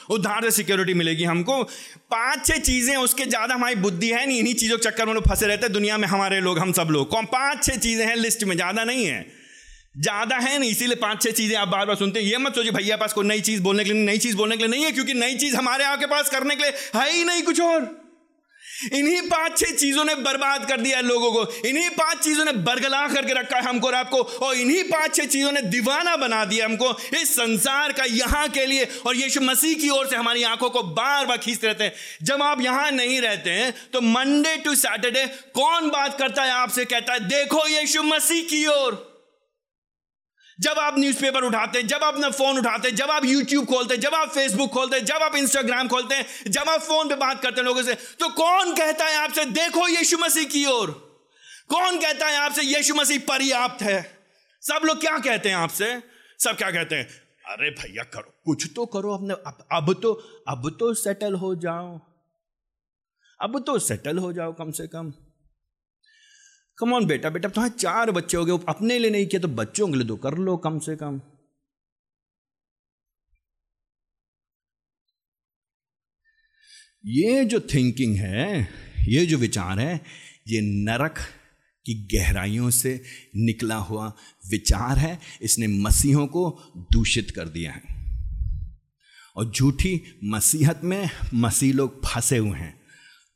उधार से सिक्योरिटी मिलेगी हमको। पाँच छह चीज़ें, उसके ज़्यादा हमारी बुद्धि है नहीं, इन्हीं चीज़ों के चक्कर में लोग फंसे रहते हैं, दुनिया में हमारे लोग, हम सब लोग। कौन पाँच छह चीज़ें हैं लिस्ट में, ज़्यादा नहीं है। ज़्यादा है नहीं, इसीलिए पाँच छह चीज़ें आप बार बार सुनते हैं। ये मत सोचिए, भैया पास कोई नई चीज़ बोलने के लिए, नई चीज़ बोलने के लिए नहीं है, क्योंकि नई चीज़ हमारे आपके पास करने के लिए है ही नहीं कुछ और। इन्हीं पाँच छह चीज़ों ने बर्बाद कर दिया है लोगों को। इन्हीं पाँच चीज़ों ने बरगला करके रखा है हमको और आपको। और इन्हीं पाँच छह चीज़ों ने दीवाना बना दिया हमको इस संसार का यहाँ के लिए। और यीशु मसीह की ओर से हमारी आँखों को बार बार खींचते रहते हैं। जब आप यहाँ नहीं रहते हैं तो मंडे टू सैटरडे कौन बात करता है आपसे? कहता है, देखो यीशु मसीह की ओर। जब आप न्यूज़पेपर उठाते हैं जब आप अपना फ़ोन उठाते हैं जब आप यूट्यूब खोलते हैं जब आप फेसबुक खोलते हैं जब आप इंस्टाग्राम खोलते हैं जब आप फ़ोन पे बात करते हैं लोगों से तो कौन कहता है आपसे देखो यीशु मसीह की ओर कौन कहता है आपसे यीशु मसीह पर्याप्त है सब लोग क्या कहते हैं आपसे? सब क्या कहते हैं? अरे भैया करो कुछ तो करो अपने अब, अब तो अब तो सेटल हो जाओ। अब तो सेटल हो जाओ कम से कम। कम ऑन बेटा बेटा तुम्हारे चार बच्चे हो गए अपने लिए नहीं किया तो बच्चों के लिए तो कर लो कम से कम। ये जो थिंकिंग है, ये जो विचार है, ये नरक की गहराइयों से निकला हुआ विचार है, इसने मसीहों को दूषित कर दिया है। और झूठी मसीहत में मसीह लोग फंसे हुए हैं।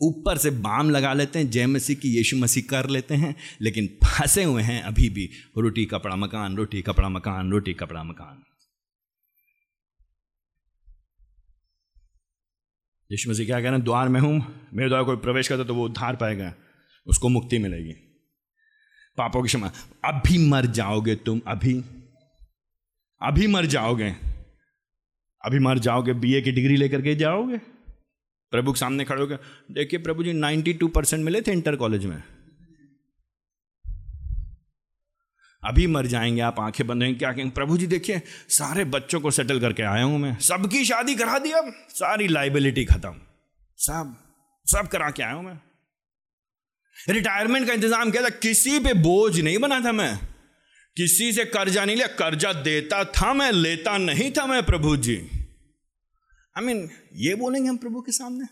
ऊपर से बाम लगा लेते हैं, जय मसीह की यीशु मसीह कर लेते हैं, लेकिन फंसे हुए हैं अभी भी। रोटी, कपड़ा, मकान, रोटी, कपड़ा, मकान, रोटी, कपड़ा, मकान। यीशु मसीह क्या कह रहे हैं? द्वार में हूँ, मेरे द्वार कोई प्रवेश करता तो वो उद्धार पाएगा, उसको मुक्ति मिलेगी। पापों की क्षमा। अभी मर जाओगे तुम, अभी। अभी मर जाओगे। अभी मर जाओगे, बीए की डिग्री लेकर के जाओगे। प्रभु के सामने खड़े होकर, देखिए प्रभु जी 92 परसेंट मिले थे इंटर कॉलेज में। अभी मर जाएँगे, आप आँखें बंद होंगे, क्या कहेंगे? प्रभु जी, देखिए, सारे बच्चों को सेटल करके आया हूँ मैं। सबकी शादी करा दी अब, सारी लाइबिलिटी खत्म। सब सब करा के आया हूँ मैं। रिटायरमेंट का इंतज़ाम किया था, किसी पे बोझ नहीं बना था मैं। किसी से कर्जा नहीं लिया, कर्जा देता था मैं, लेता नहीं था मैं प्रभु जी। आई I मीन mean, ये बोलेंगे हम प्रभु के सामने।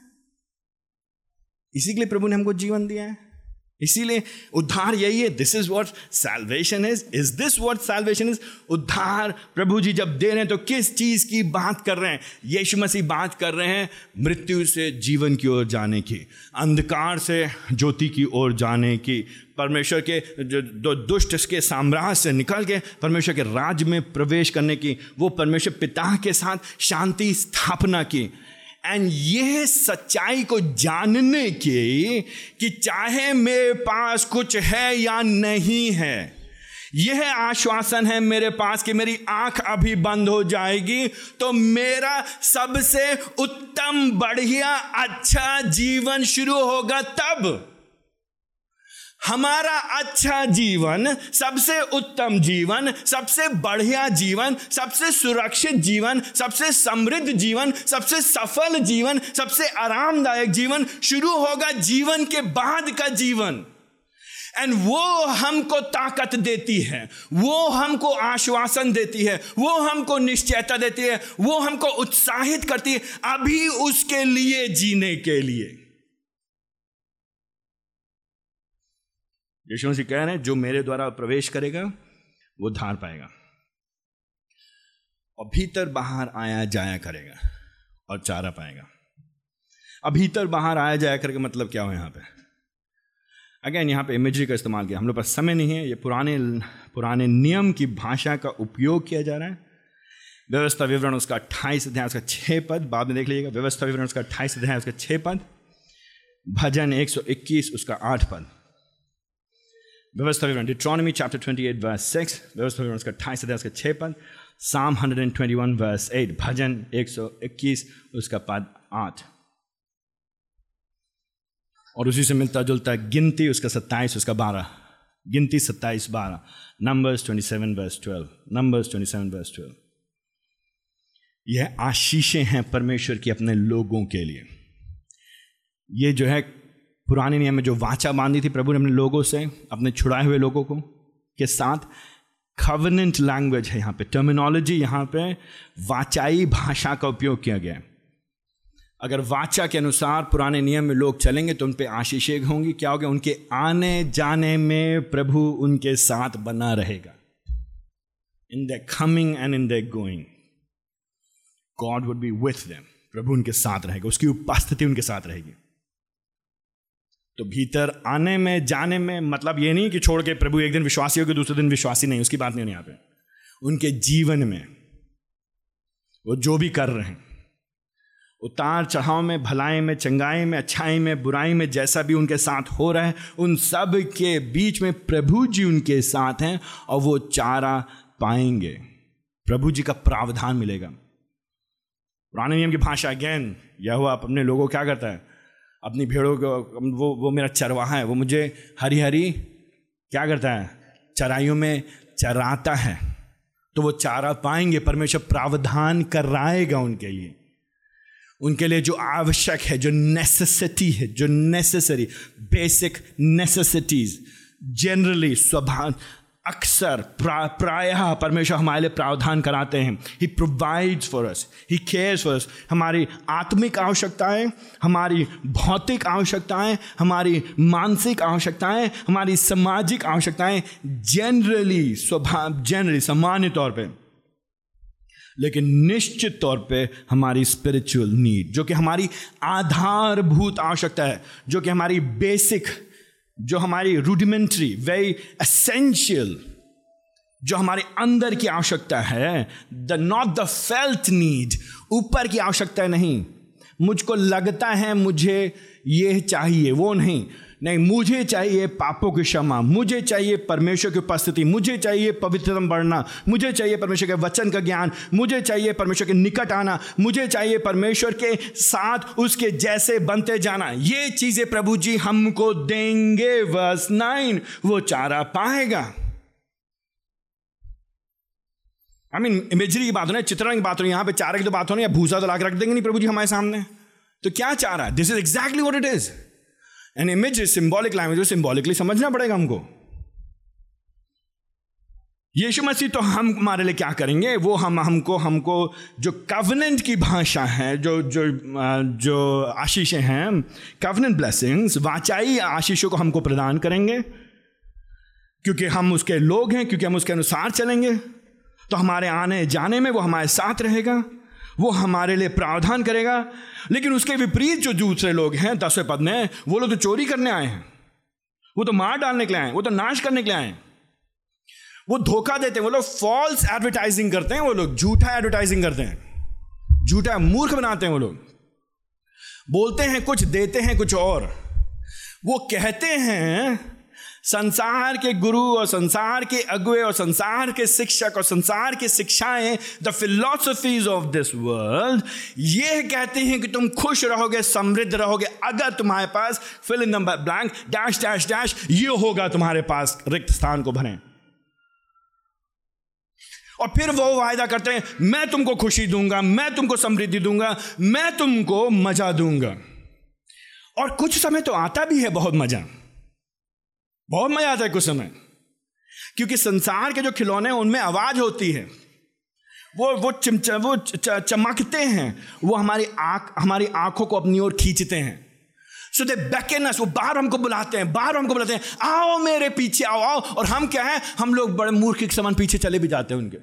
इसी के लिए प्रभु ने हमको जीवन दिया है। इसीलिए उद्धार यही है। This is what salvation is is this what salvation is उद्धार प्रभु जी जब दे रहे हैं तो किस चीज़ की बात कर रहे हैं? यीशु मसीह बात कर रहे हैं मृत्यु से जीवन की ओर जाने की अंधकार से ज्योति की ओर जाने की। परमेश्वर के जो दुष्ट के साम्राज्य से निकल के परमेश्वर के राज्य में प्रवेश करने की, वो परमेश्वर पिता के साथ शांति स्थापना की। एंड यह सच्चाई को जानने की कि चाहे मेरे पास कुछ है या नहीं है, यह आश्वासन है मेरे पास कि मेरी आँख अभी बंद हो जाएगी तो मेरा सबसे उत्तम, बढ़िया अच्छा जीवन शुरू होगा तब। हमारा अच्छा जीवन, सबसे उत्तम जीवन, सबसे बढ़िया जीवन, सबसे सुरक्षित जीवन, सबसे समृद्ध जीवन, सबसे सफल जीवन, सबसे आरामदायक जीवन शुरू होगा जीवन के बाद का जीवन। एंड वो हमको ताकत देती है, वो हमको आश्वासन देती है, वो हमको निश्चयता देती है, वो हमको उत्साहित करती है अभी उसके लिए जीने के लिए। यीशु मसीह कह रहे हैं, जो मेरे द्वारा प्रवेश करेगा, वो धार पाएगा। और भीतर बाहर आया जाया करेगा और चारा पाएगा। अब भीतर बाहर आया जाया करके मतलब क्या हो यहाँ पे? अगेन यहाँ पे इमेजरी का इस्तेमाल किया। हम लोग पास समय नहीं है, ये पुराने पुराने नियम की भाषा का उपयोग किया जा रहा है। व्यवस्था विवरण उसका अट्ठाईस अध्याय, उसका छह पद, बाद में देख लीजिएगा। व्यवस्था विवरण उसका अट्ठाईस अध्याय, उसका छह पद। भजन 121 उसका आठ पद। व्यवस्था विवरण डिट्रॉनमी चैप्टर 28 वर्स 6 व्यवस्था विवरण उसका अट्ठाईस अध्याय, उसका छः पद। साम 121 वर्स 8 भजन 121 उसका पद आठ। और उसी से मिलता जुलता गिनती, उसका सत्ताईस, उसका बारह। गिनती सत्ताईस, बारह। नंबर्स 27 वर्स 12 नंबर्स 27 वर्स 12 यह आशीषें हैं परमेश्वर की अपने लोगों के लिए। ये जो है पुराने नियम में जो वाचा बांधी थी प्रभु ने अपने लोगों से, अपने छुड़ाए हुए लोगों को, के साथ कवनेंट लैंग्वेज है यहाँ पे टर्मिनोलॉजी यहाँ पे वाचाई भाषा का उपयोग किया गया है। अगर वाचा के अनुसार पुराने नियम में लोग चलेंगे तो उन पे आशीषें होंगी, क्या होगा? उनके आने जाने में प्रभु उनके साथ बना रहेगा। In the coming and in the going God would be with them प्रभु उनके साथ रहेगा, उसकी उपस्थिति उनके साथ रहेगी। तो भीतर आने में, जाने में मतलब ये नहीं कि छोड़ के प्रभु एक दिन विश्वासी हो दूसरे दिन विश्वासी नहीं, उसकी बात नहीं यहाँ पे। उनके जीवन में, वो जो भी कर रहे हैं, उतार चढ़ाव में, भलाई में, चंगाई में, अच्छाई में, बुराई में, जैसा भी उनके साथ हो रहा है, उन सब के बीच में प्रभु जी उनके साथ हैं और वो चारा पाएँगे। प्रभु जी का प्रावधान मिलेगा। पुराने नियम की भाषा अगेन यह हुआ अपने लोगों क्या करता है? अपनी भेड़ों को वो वो मेरा चरवाहा है, वो मुझे हरी हरी क्या करता है? चराइयों में चराता है। तो वो चारा पाएँगे, परमेश्वर प्रावधान कराएगा उनके लिए। उनके लिए जो आवश्यक है, जो नेसेसिटी है, जो नेसेसरी बेसिक नेसेसिटीज जनरली स्वभाव अक्सर प्रा, प्रायः परमेश्वर हमारे लिए प्रावधान कराते हैं। He provides for us he cares for us हमारी आत्मिक आवश्यकताएँ हमारी भौतिक आवश्यकताएँ हमारी मानसिक आवश्यकताएँ हमारी सामाजिक आवश्यकताएँ जनरली स्वभाव जनरली सामान्य तौर पे। लेकिन निश्चित तौर पे हमारी स्पिरिचुअल नीड जो कि हमारी आधारभूत आवश्यकता है जो कि हमारी बेसिक जो हमारी रूडिमेंट्री वेरी असेंशियल जो हमारे अंदर की आवश्यकता है the not the felt need ऊपर की आवश्यकता नहीं। मुझको लगता है मुझे यह चाहिए, वो नहीं। नहीं, मुझे चाहिए पापों की क्षमा, मुझे चाहिए परमेश्वर की उपस्थिति, मुझे चाहिए पवित्रतम बढ़ना, मुझे चाहिए परमेश्वर के वचन का ज्ञान, मुझे चाहिए परमेश्वर के निकट आना, मुझे चाहिए परमेश्वर के साथ उसके जैसे बनते जाना। ये चीज़ें प्रभु जी हमको देंगे वर्स नाइन वो चारा पाएगा। आई मीन इमेजरी की बात हो रही चित्रण की बात हो रही है, यहाँ पे चारा की तो बात हो रही है, भूसा तो ला के रख देंगे नहीं प्रभु जी हमारे सामने। तो क्या चारा? This is exactly what it is an image is symbolic language symbolically समझना पड़ेगा हमको। यीशु मसीह तो हम, हमारे लिए क्या करेंगे? वो हम, हमको हमको जो कवनेंट की भाषा है, जो जो जो आशीषें हैं कवनेंट ब्लेसिंग्स वाचाई आशीषों को हमको प्रदान करेंगे। क्योंकि हम उसके लोग हैं, क्योंकि हम उसके अनुसार चलेंगे। तो हमारे आने जाने में वो हमारे साथ रहेगा। वो हमारे लिए प्रावधान करेगा। लेकिन उसके विपरीत जो दूसरे लोग हैं दसवें पद में, वो लोग तो चोरी करने आए हैं। वो तो मार डालने के लिए आए वो तो नाश करने के लिए आए वो धोखा देते हैं, वो लोग फॉल्स एडवर्टाइजिंग करते हैं, वो लोग झूठा एडवर्टाइजिंग करते हैं। झूठा मूर्ख बनाते हैं वो लोग। बोलते हैं कुछ, देते हैं कुछ और। वो कहते हैं संसार के गुरु और संसार के अगुए और संसार के शिक्षक और संसार की शिक्षाएँ the philosophies of this world ये कहते हैं कि तुम खुश रहोगे, समृद्ध रहोगे। अगर तुम्हारे पास fill number blank dash dash dash ये होगा तुम्हारे पास, रिक्त स्थान को भरें। और फिर वो वायदा करते हैं, मैं तुमको खुशी दूँगा, मैं तुमको समृद्धि दूँगा, मैं तुमको मज़ा दूँगा। और कुछ समय तो आता भी है बहुत मज़ा। बहुत मज़ा आता है कुछ समय। क्योंकि संसार के जो खिलौने हैं उनमें आवाज़ होती है। वो वो चिमच वो चमकते हैं। वो हमारी आँख हमारी आँखों को अपनी ओर खींचते हैं। सो दे बैकेनस वो बाहर हमको बुलाते हैं बाहर हमको बुलाते हैं आओ मेरे पीछे आओ आओ। और हम क्या है? हम लोग बड़े मूर्ख के समान पीछे चले भी जाते हैं उनके।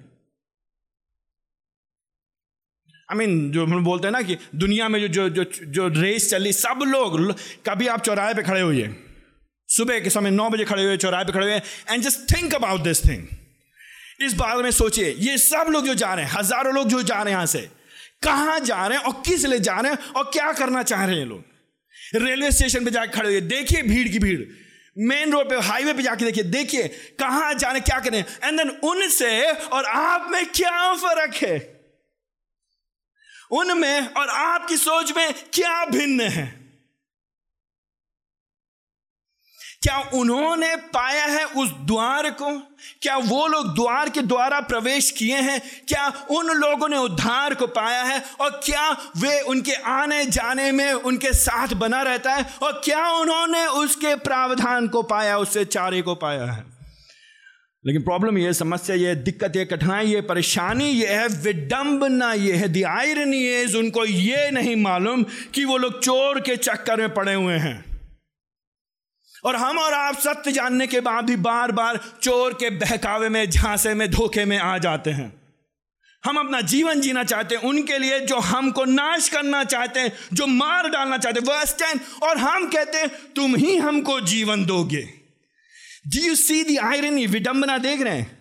आई I मीन mean, जो हम बोलते हैं ना कि दुनिया में जो जो जो जो रेस चली सब लोग कभी आप चौराहे पे खड़े हुए सुबह के समय नौ बजे खड़े हुए, चौराहे पे खड़े हुए and just think about this thing इस बारे में सोचिए, ये सब लोग जो जा रहे हैं, हज़ारों लोग जो जा रहे हैं यहाँ से, कहाँ जा रहे हैं और किस लिए जा रहे हैं और क्या करना चाह रहे हैं लोग? रेलवे स्टेशन पे जाकर खड़े हुए, देखिए भीड़ की भीड़। मेन रोड पे, हाईवे पे जाके देखिए देखिए कहाँ जाने क्या करें एंड देन उनसे और आप में क्या फ़र्क है? उनमें और आपकी सोच में क्या भिन्न है? क्या उन्होंने पाया है उस द्वार को? क्या वो लोग द्वार के द्वारा प्रवेश किए हैं? क्या उन लोगों ने उद्धार को पाया है? और क्या वे उनके आने जाने में उनके साथ बना रहता है? और क्या उन्होंने उसके प्रावधान को पाया, उससे चारे को पाया है? लेकिन प्रॉब्लम ये, समस्या ये, दिक्कत ये, कठिनाई ये, परेशानी ये है, विडंबना ये है दी आयरनी उनको ये नहीं मालूम कि वो लोग चोर के चक्कर में पड़े हुए हैं। और हम और आप सत्य जानने के बाद भी बार बार चोर के बहकावे में, झांसे में, धोखे में आ जाते हैं। हम अपना जीवन जीना चाहते हैं, उनके लिए जो हमको नाश करना चाहते हैं, जो मार डालना चाहते हैं वर्स टेन और हम कहते हैं, तुम ही हमको जीवन दोगे। Do you see the irony विडंबना देख रहे हैं।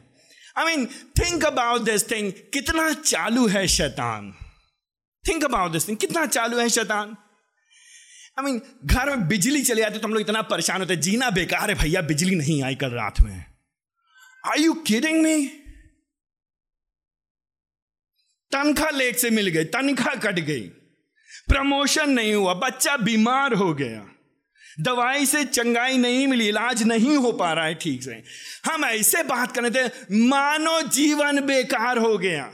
I mean think about this thing कितना चालू है शैतान? थिंक अबाउट दिस थिंग कितना चालू है शैतान? आई मीन घर में बिजली चली जाती तो हम लोग इतना परेशान होते, जीना बेकार है भैया, बिजली नहीं आई कल रात में। आई यू किडिंग मी तनख्वाह लेट से मिल गई, तनख्वाह कट गई। प्रमोशन नहीं हुआ, बच्चा बीमार हो गया। दवाई से चंगाई नहीं मिली, इलाज नहीं हो पा रहा है ठीक से। हम ऐसे बात कर रहे थे मानो जीवन बेकार हो गया।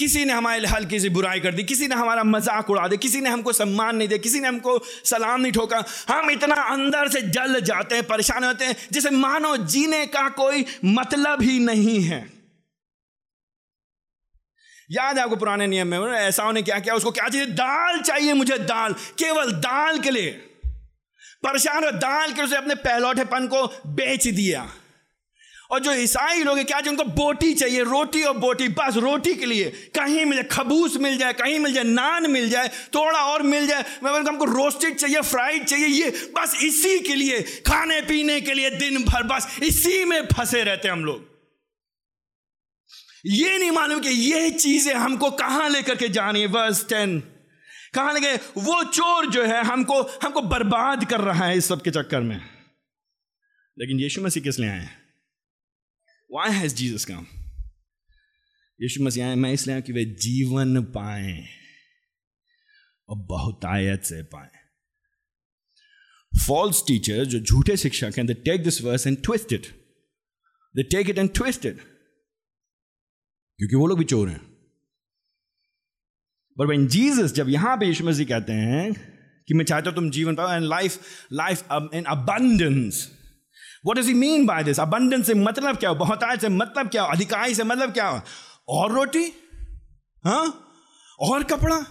किसी ने हमारे हल्की सी बुराई कर दी, किसी ने हमारा मज़ाक उड़ा दिया किसी ने हमको सम्मान नहीं दिया, किसी ने हमको सलाम नहीं ठोका। हम इतना अंदर से जल जाते हैं, परेशान होते हैं, जिसे मानो जीने का कोई मतलब ही नहीं है। याद है आपको पुराने नियम में ऐसा ने क्या किया? उसको क्या चाहिए दाल चाहिए मुझे, दाल, केवल दाल के लिए। परेशान हो, दाल के उसे अपने पहलौठेपन को बेच दिया। और जो ईसाई लोग हैं, क्या जो उनको बोटी चाहिए? रोटी और बोटी, बस रोटी के लिए। कहीं मिल जाए, खबूस मिल जाए, कहीं मिल जाए, नान मिल जाए, थोड़ा और मिल जाए, मैं हमको रोस्टेड चाहिए फ्राइड चाहिए, ये बस इसी के लिए, खाने पीने के लिए दिन भर बस इसी में फंसे रहते हम लोग। ये नहीं मालूम कि ये चीज़ें हमको कहाँ लेकर के जानी है वर्स टेन कहाँ लेके, वो चोर जो है हमको हमको बर्बाद कर रहा है इस सब के चक्कर में। लेकिन यीशु मसीह किस लिए आए वाई हैज़ जीसस कम यीशु मसीह आए मैं इसलिए कि वे जीवन पाए। और बहुतायत से पाए। फॉल्स टीचर जो झूठे शिक्षक हैं they take this verse and twist it they take it and twist it क्योंकि वो लोग भी चोर हैं। पर वेन जीसस जब यहाँ पे यीशु मसीह कहते हैं कि मैं चाहता हूँ तुम जीवन पाओ and life life in abundance what is he mean by this abundance से मतलब क्या? हो बहुताय से मतलब क्या? हो अधिकाई से मतलब क्या? हो और रोटी? हाँ और कपड़ा?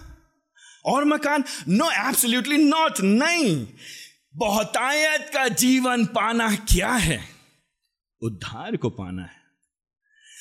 और मकान? नो एब्सोल्युटली नॉट नहीं. बहुतायत का जीवन पाना क्या है? उद्धार को पाना है।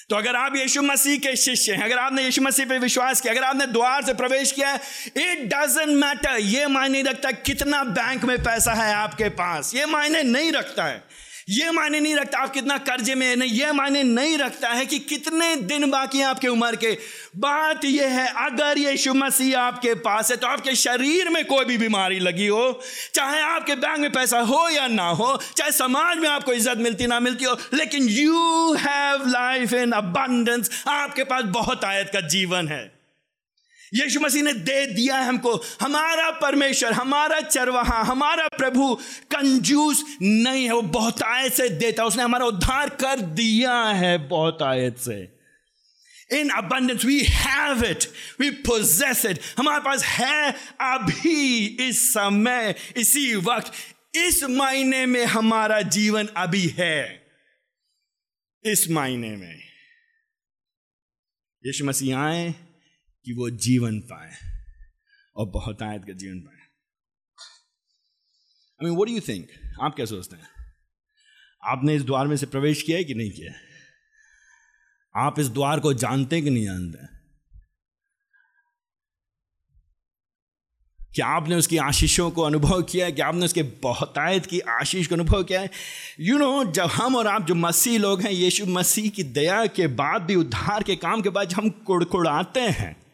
तो अगर आप यीशु मसीह के शिष्य हैं, अगर आपने यीशु मसीह पे विश्वास किया, अगर आपने द्वार से प्रवेश किया है इट डजेंट मैटर ये मायने रखता कितना बैंक में पैसा है आपके पास। ये मायने नहीं रखता है। ये मायने नहीं रखता आप कितना कर्जे में नहीं, ये मायने नहीं रखता है कि कितने दिन बाकी हैं आपके उम्र के। बात यह है, अगर यीशु मसीह आपके पास है तो आपके शरीर में कोई भी बीमारी लगी हो, चाहे आपके बैंक में पैसा हो या ना हो, चाहे समाज में आपको इज़्ज़त मिलती ना मिलती हो, लेकिन you have life in abundance आपके पास बहुत आयत का जीवन है। यीशु मसीह ने दे दिया है हमको। हमारा परमेश्वर, हमारा चरवाहा हमारा प्रभु कंजूस नहीं है, वो बहुत आयत से देता उसने हमारा उद्धार कर दिया है बहुत आयत से। In abundance we have it we possess it हमारे पास है अभी, इस समय, इसी वक्त, इस महीने में हमारा जीवन अभी है। इस महीने में। यीशु मसीह आए कि वो जीवन पाए और बहुत आयत का जीवन पाए। I mean what you think आप क्या सोचते हैं? आपने इस द्वार में से प्रवेश किया है कि नहीं किया आप इस द्वार को जानते कि नहीं जानते क्या आपने उसकी आशीषों को अनुभव किया है? क्या आपने उसके बहुतायत की आशीष को अनुभव किया है? यू you नो know, जब हम और आप जो मसीह लोग हैं यीशु मसीह की दया के बाद भी उद्धार के काम के बाद जब हम कुड़कुड़ाते हैं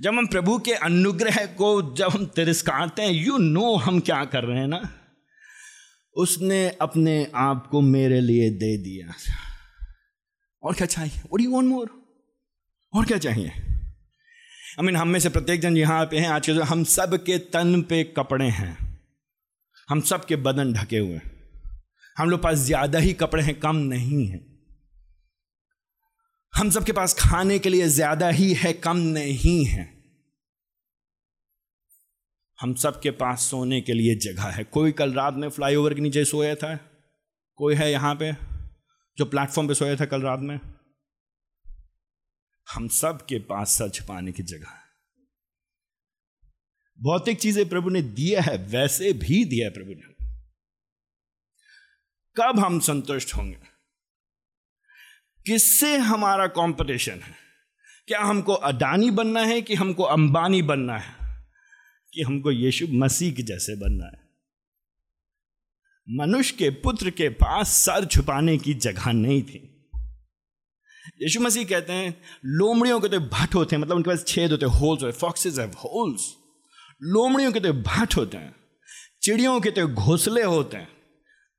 जब हम प्रभु के अनुग्रह को जब हम तिरस्कारते हैं यू नो हम क्या कर रहे हैं ना? उसने अपने आप को मेरे लिए दे दिया। और क्या चाहिए? और यू वॉन्ट मोर और क्या चाहिए? आई मीन हम में से प्रत्येक जन यहाँ पे हैं, आज के हम सब के तन पे कपड़े हैं। हम सब के बदन ढके हुए हैं। हम लोग पास ज़्यादा ही कपड़े हैं, कम नहीं है। हम सबके पास खाने के लिए ज़्यादा ही है, कम नहीं है। हम सबके पास सोने के लिए जगह है। कोई कल रात में फ्लाईओवर के नीचे सोया था? कोई है यहाँ पे जो प्लेटफॉर्म पे सोया था कल रात में? हम सब के पास सच पाने की जगह है। भौतिक चीज़ें प्रभु ने दिया है, वैसे भी दिया है प्रभु ने। कब हम संतुष्ट होंगे? किससे हमारा कंपटीशन है? क्या हमको अडानी बनना है कि हमको अंबानी बनना है? कि हमको यीशु मसीह के जैसे बनना है? मनुष्य के पुत्र के पास सर छुपाने की जगह नहीं थी। यीशु मसीह कहते हैं, लोमड़ियों के तो भट होते हैं मतलब उनके पास छेद होते हैं, होल्स होते फॉक्सेस हैव होल्स लोमड़ियों के तो भट्ट होते हैं, चिड़ियों के तो घोंसले होते हैं।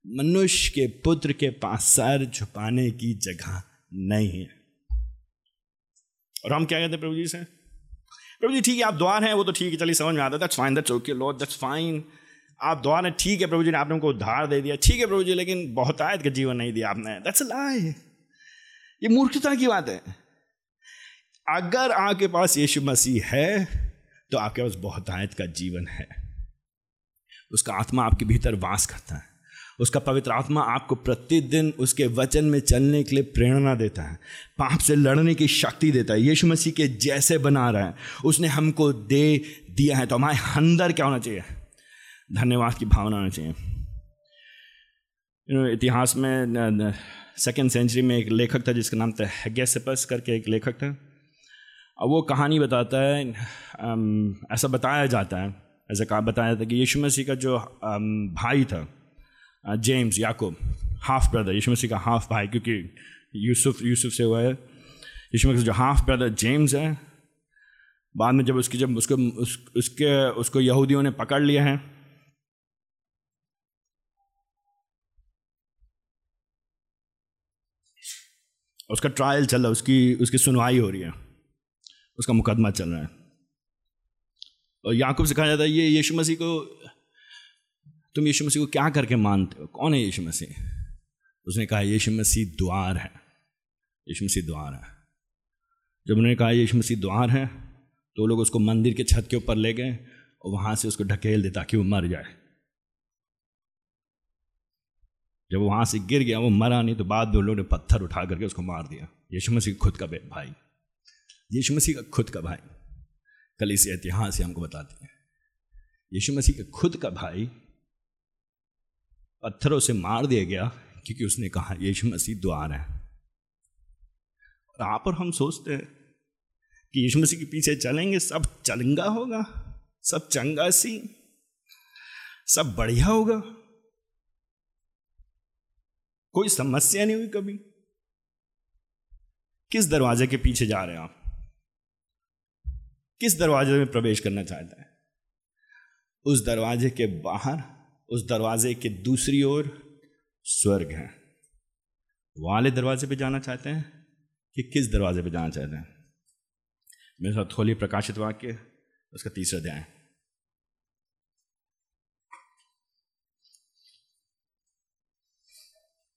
मनुष्य के पुत्र के पास सर छुपाने की जगह नहीं है। और हम क्या कहते हैं प्रभु जी से? प्रभु जी, ठीक है, आप द्वार हैं, वो तो ठीक है, चलिए समझ में आता that's fine that's okay Lord that's fine आप द्वार हैं, ठीक है, प्रभु जी ने आपने उनको उद्धार दे दिया। ठीक है, प्रभु जी, लेकिन बहुत आयत का जीवन नहीं दिया आपने। दैट्स लाई ये मूर्खता की बात है। अगर आपके पास यीशु मसीह है तो आपके पास बहुत आयत का जीवन है। उसका आत्मा आपके भीतर वास करता है। उसका पवित्र आत्मा आपको प्रतिदिन उसके वचन में चलने के लिए प्रेरणा देता है। पाप से लड़ने की शक्ति देता है। यीशु मसीह के जैसे बना रहा है। उसने हमको दे दिया है तो हमारे अंदर क्या होना चाहिए? धन्यवाद की भावना होना चाहिए। इतिहास में सेकेंड सेंचुरी में एक लेखक था जिसका नाम था हेगेसेपस करके एक लेखक था। और वो कहानी बताता है ऐसा बताया जाता है, ऐसा कहा, बताया था कि यीशु मसीह का जो भाई था जेम्स याकूब हाफ़ ब्रदर यीशु मसीह का हाफ़ भाई क्योंकि यूसुफ यूसुफ से हुआ है यीशु मसीह जो हाफ़ ब्रदर जेम्स है बाद में जब उसकी जब उसको उस, उसके उसको यहूदियों ने पकड़ लिया है उसका ट्रायल चल रहा है उसकी उसकी सुनवाई हो रही है उसका मुकदमा चल रहा है और याकूब से कहा जाता है ये यीशु मसीह को तुम यीशु मसीह को क्या करके मानते हो? कौन है यीशु मसीह? उसने कहा, यीशु मसीह द्वार है। यीशु मसीह द्वार है। जब उन्होंने कहा, यीशु मसीह द्वार है तो लोग उसको मंदिर के छत के ऊपर ले गए और वहाँ से उसको ढकेल दे ताकि वो मर जाए। जब वहाँ से गिर गया, वो मरा नहीं तो बाद में उन लोगों ने पत्थर उठा करके उसको मार दिया। यीशु मसीह खुद का भाई। यीशु मसीह का खुद का भाई। कल इसे इतिहास से हमको बताते हैं। यीशु मसीह का खुद का भाई पत्थरों से मार दिया गया क्योंकि उसने कहा, यीशु मसीह द्वार है। और आप और हम सोचते हैं कि यीशु मसीह के पीछे चलेंगे, सब चलंगा होगा, सब चंगा सी सब बढ़िया होगा। कोई समस्या नहीं हुई कभी। किस दरवाजे के पीछे जा रहे हैं आप? किस दरवाजे में प्रवेश करना चाहता है? उस दरवाजे के बाहर उस दरवाजे के दूसरी ओर स्वर्ग है। वाले दरवाजे पे जाना चाहते हैं कि किस दरवाजे पे जाना चाहते हैं? मेरे साथ खोलिए प्रकाशित वाक्य, उसका तीसरा अध्याय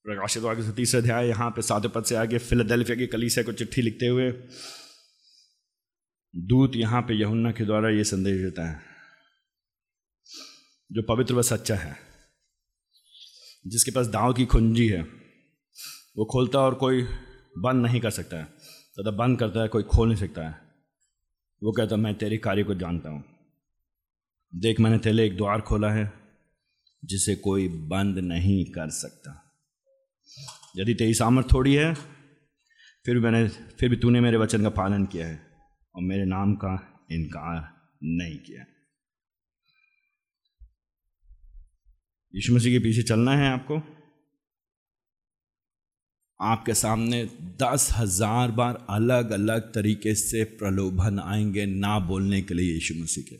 प्रकाशित वाक्य से तीसरा अध्याय, यहाँ पे सात पद से आगे फिलाडेल्फिया की कलीसिया को चिट्ठी लिखते हुए दूत यहाँ पे यहुन्ना के द्वारा ये संदेश देता है। जो पवित्र व सच्चा है, जिसके पास दाव की कुंजी है, वो खोलता और कोई बंद नहीं कर सकता है। तथा बंद करता है, कोई खोल नहीं सकता है। वो कहता मैं तेरे कार्य को जानता हूँ। देख, मैंने तेरे एक द्वार खोला है, जिसे कोई बंद नहीं कर सकता। यदि तेरी सामर्थ थोड़ी है, फिर भी मैंने, फिर भी तूने मेरे वचन का पालन किया है, और मेरे नाम का इनकार नहीं किया यीशु मसीह के पीछे चलना है आपको। आपके सामने दस हज़ार बार अलग अलग तरीके से प्रलोभन आएँगे ना बोलने के लिए यीशु मसीह के।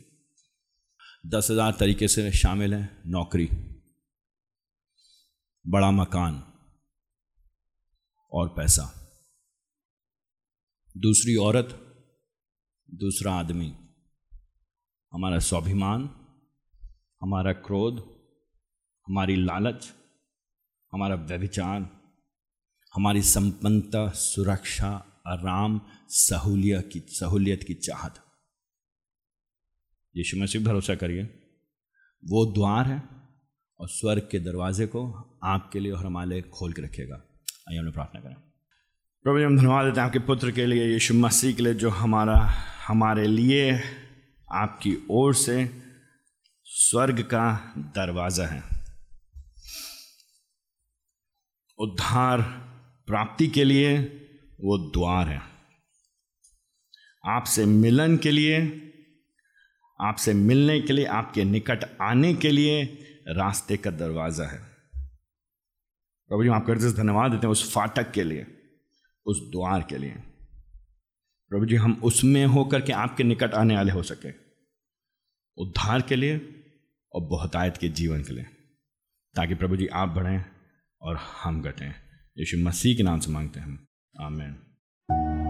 दस हज़ार तरीके से शामिल है, नौकरी, बड़ा मकान और पैसा। दूसरी औरत, दूसरा आदमी, हमारा स्वाभिमान, हमारा क्रोध हमारी लालच, हमारा व्यभिचार, हमारी संपन्नता, सुरक्षा, आराम, सहूलियत की सहूलियत की चाहत। यीशु मसीह, भरोसा करिए। वो द्वार है और स्वर्ग के दरवाजे को आपके लिए और हमारे लिए खोल के रखेगा आइए हमने प्रार्थना करें। प्रभु जी, हम धन्यवाद देते हैं आपके पुत्र के लिए, यीशु मसीह के लिए, जो हमारा, हमारे लिए आपकी ओर से स्वर्ग का दरवाज़ा है। उद्धार प्राप्ति के लिए वो द्वार है। आपसे मिलन के लिए, आपसे मिलने के लिए, आपके निकट आने के लिए रास्ते का दरवाज़ा है। प्रभु जी, हम आपको धन्यवाद देते हैं उस फाटक के लिए, उस द्वार के लिए। प्रभु जी, हम उसमें होकर के आपके निकट आने वाले हो सके। उद्धार के लिए और बहुतायत के जीवन के लिए। ताकि प्रभु जी, आप बढ़ें और हम घटें। यीशु मसीह के नाम से मांगते हैं। आमेन।